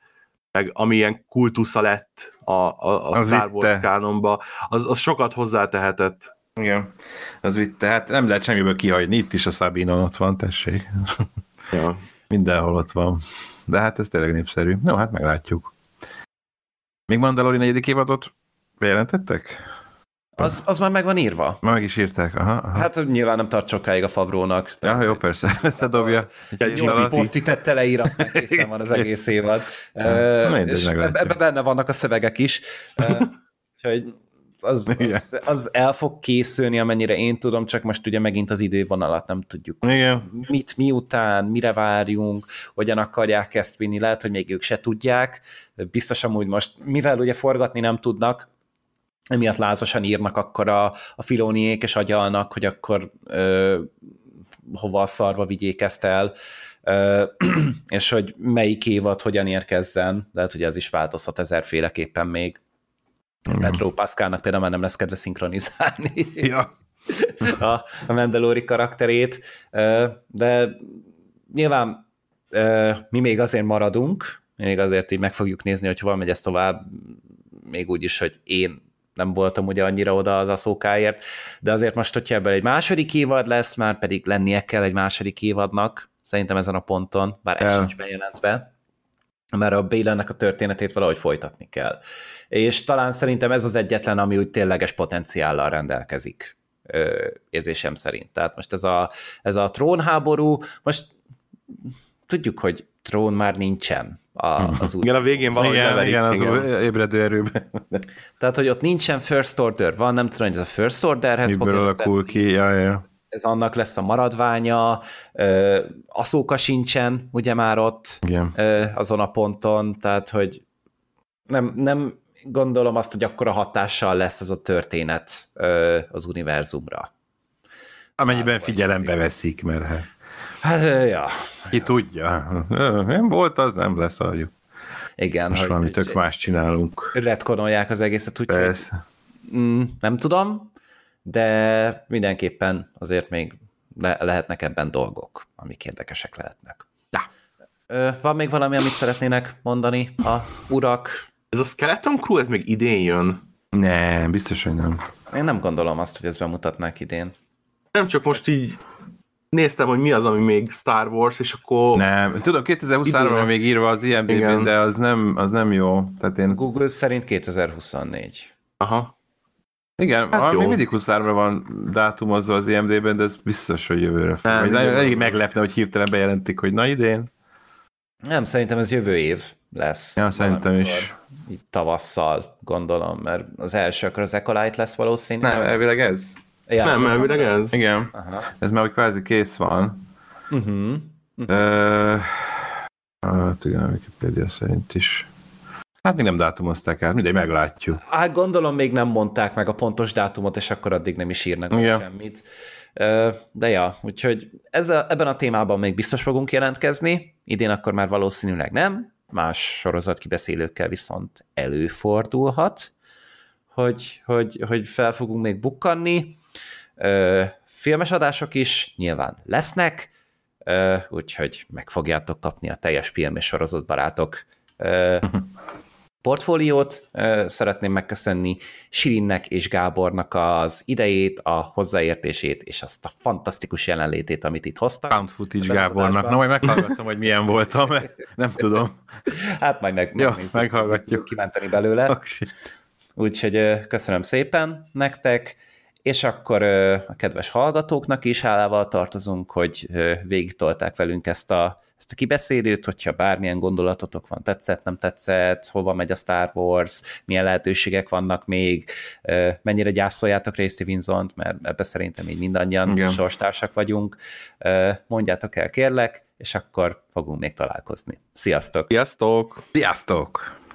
meg amilyen kultusza lett a, a, a Star Wars kánonba, az, az sokat hozzátehetett. Igen, az vitte. Hát nem lehet semmiből kihagyni. Itt is a Sabinon ott van, tessék. *laughs* Ja. Mindenhol ott van. De hát ez tényleg népszerű. No, hát meglátjuk. Még Mandalori negyedik évadot bejelentettek? Az, az már meg van írva. Már meg is írták, aha, aha. Hát nyilván nem tart sokáig a Favrónak. Ja, jó, persze, *laughs* összedobja. Nyolci posztitett leír, aztán készen *laughs* van az egész évad. Ja, uh, és ebbe benne vannak a szövegek is. Uh, úgyhogy az, az, az el fog készülni, amennyire én tudom, csak most ugye megint az idővonalat nem tudjuk. Igen. Mit, miután, mire várjunk, hogyan akarják ezt vinni, lehet, hogy még ők se tudják. Biztos amúgy most, mivel ugye forgatni nem tudnak, emiatt lázasan írnak akkor a, a filóniék, és agyalnak, hogy akkor ö, hova a szarva vigyék ezt el, ö, *clears throat* és hogy melyik évad hogyan érkezzen, lehet, hogy ez is változhat ezerféleképpen még. Pedro Pascalnak például már nem lesz kedve szinkronizálni. Ja. *laughs* a, a Mandalori karakterét, de nyilván mi még azért maradunk, mi még azért így meg fogjuk nézni, hogy hol megy ez tovább, még úgy is, hogy én nem voltam ugye annyira oda az aszókáért, de azért most, hogyha ebből egy második évad lesz, már pedig lennie kell egy második évadnak, szerintem ezen a ponton, bár ez El. sincs bejelentve, mert a Bélennek a történetét valahogy folytatni kell. És talán szerintem ez az egyetlen, ami úgy tényleges potenciállal rendelkezik, érzésem szerint. Tehát most ez a, ez a trónháború, most tudjuk, hogy trón már nincsen a, az új Igen, a végén valahogy Igen, leverik, igen, az igen. új ébredő erőben. Tehát, hogy ott nincsen first order, van, nem tudom, hogy ez a first orderhez Miből alakul ki, ja, ja. Ez annak lesz a maradványa, ö, Aszóka sincsen, ugye már ott Igen. ö, azon a ponton, tehát, hogy nem, nem gondolom azt, hogy akkora hatással lesz ez a történet ö, az univerzumra. Amennyiben vagy figyelembe az veszik, mert hát, Hát, ja, ki tudja. Ö, Nem volt, az nem lesz, aljuk. igen, Most hogy, valami tök más csinálunk. retkonolják az egészet, úgyhogy Persze. Mm, nem tudom, de mindenképpen azért még le- lehetnek ebben dolgok, amik érdekesek lehetnek. Ja. Ö, Van még valami, amit szeretnének mondani az urak? Ez a Skeleton Crew, ez még idén jön. Nem, biztos, hogy nem. Én nem gondolom azt, hogy ezt bemutatnák idén. Nem csak most így néztem, hogy mi az, ami még Star Wars, és akkor... Nem, tudom, 2023-ra Idénre. van még írva az Igen. de az nem, az nem jó. Tehát én, Google szerint 2024. Aha. Igen, Hát még mindig 23-ra van dátumozva az IMDb-ben, de ez biztos, hogy jövőre fog. Nem, elég meglepne, hogy hirtelen bejelentik, hogy na idén. Nem, szerintem ez jövő év lesz. Ja, szerintem is. Így tavasszal, gondolom, mert az első akkor az Ecolite lesz valószínűleg. Nem, elvileg ez. ja, nem, azt elvileg hiszem, ez. Igen. Aha. Ez már úgy kvázi kész van. Uh-huh. Ö, hát igen, a Wikipedia szerint is. Hát még nem dátumozták át, mindegy, meglátjuk. Hát gondolom még nem mondták meg a pontos dátumot, és akkor addig nem is írnak Igen. semmit. De ja, úgyhogy ezzel, ebben a témában még biztos fogunk jelentkezni, idén akkor már valószínűleg nem, más sorozat kibeszélőkkel viszont előfordulhat, hogy, hogy, hogy fel fogunk még bukkanni. Filmes adások is nyilván lesznek, úgyhogy meg fogjátok kapni a teljes film és sorozatbarátok *laughs* portfóliót. Szeretném megköszönni Sirinnek és Gábornak az idejét, a hozzáértését és azt a fantasztikus jelenlétét, amit itt hoztak. Found footage Gábornak. Na, majd meghallgattam, hogy milyen voltam, mert nem tudom. *laughs* Hát majd meg, Jó, megnézzük, meghallgatjuk. kimenteni belőle. Oké. Úgyhogy köszönöm szépen nektek, és akkor a kedves hallgatóknak is hálával tartozunk, hogy végigtolták velünk ezt a, ezt a kibeszélőt, hogyha bármilyen gondolatotok van, tetszett, nem tetszett, hova megy a Star Wars, milyen lehetőségek vannak még, mennyire gyászoljátok Ray Stevenson-t, mert ebbe szerintem így mindannyian Igen. sorstársak vagyunk. Mondjátok el, kérlek, és akkor fogunk még találkozni. Sziasztok! Sziasztok! Sziasztok!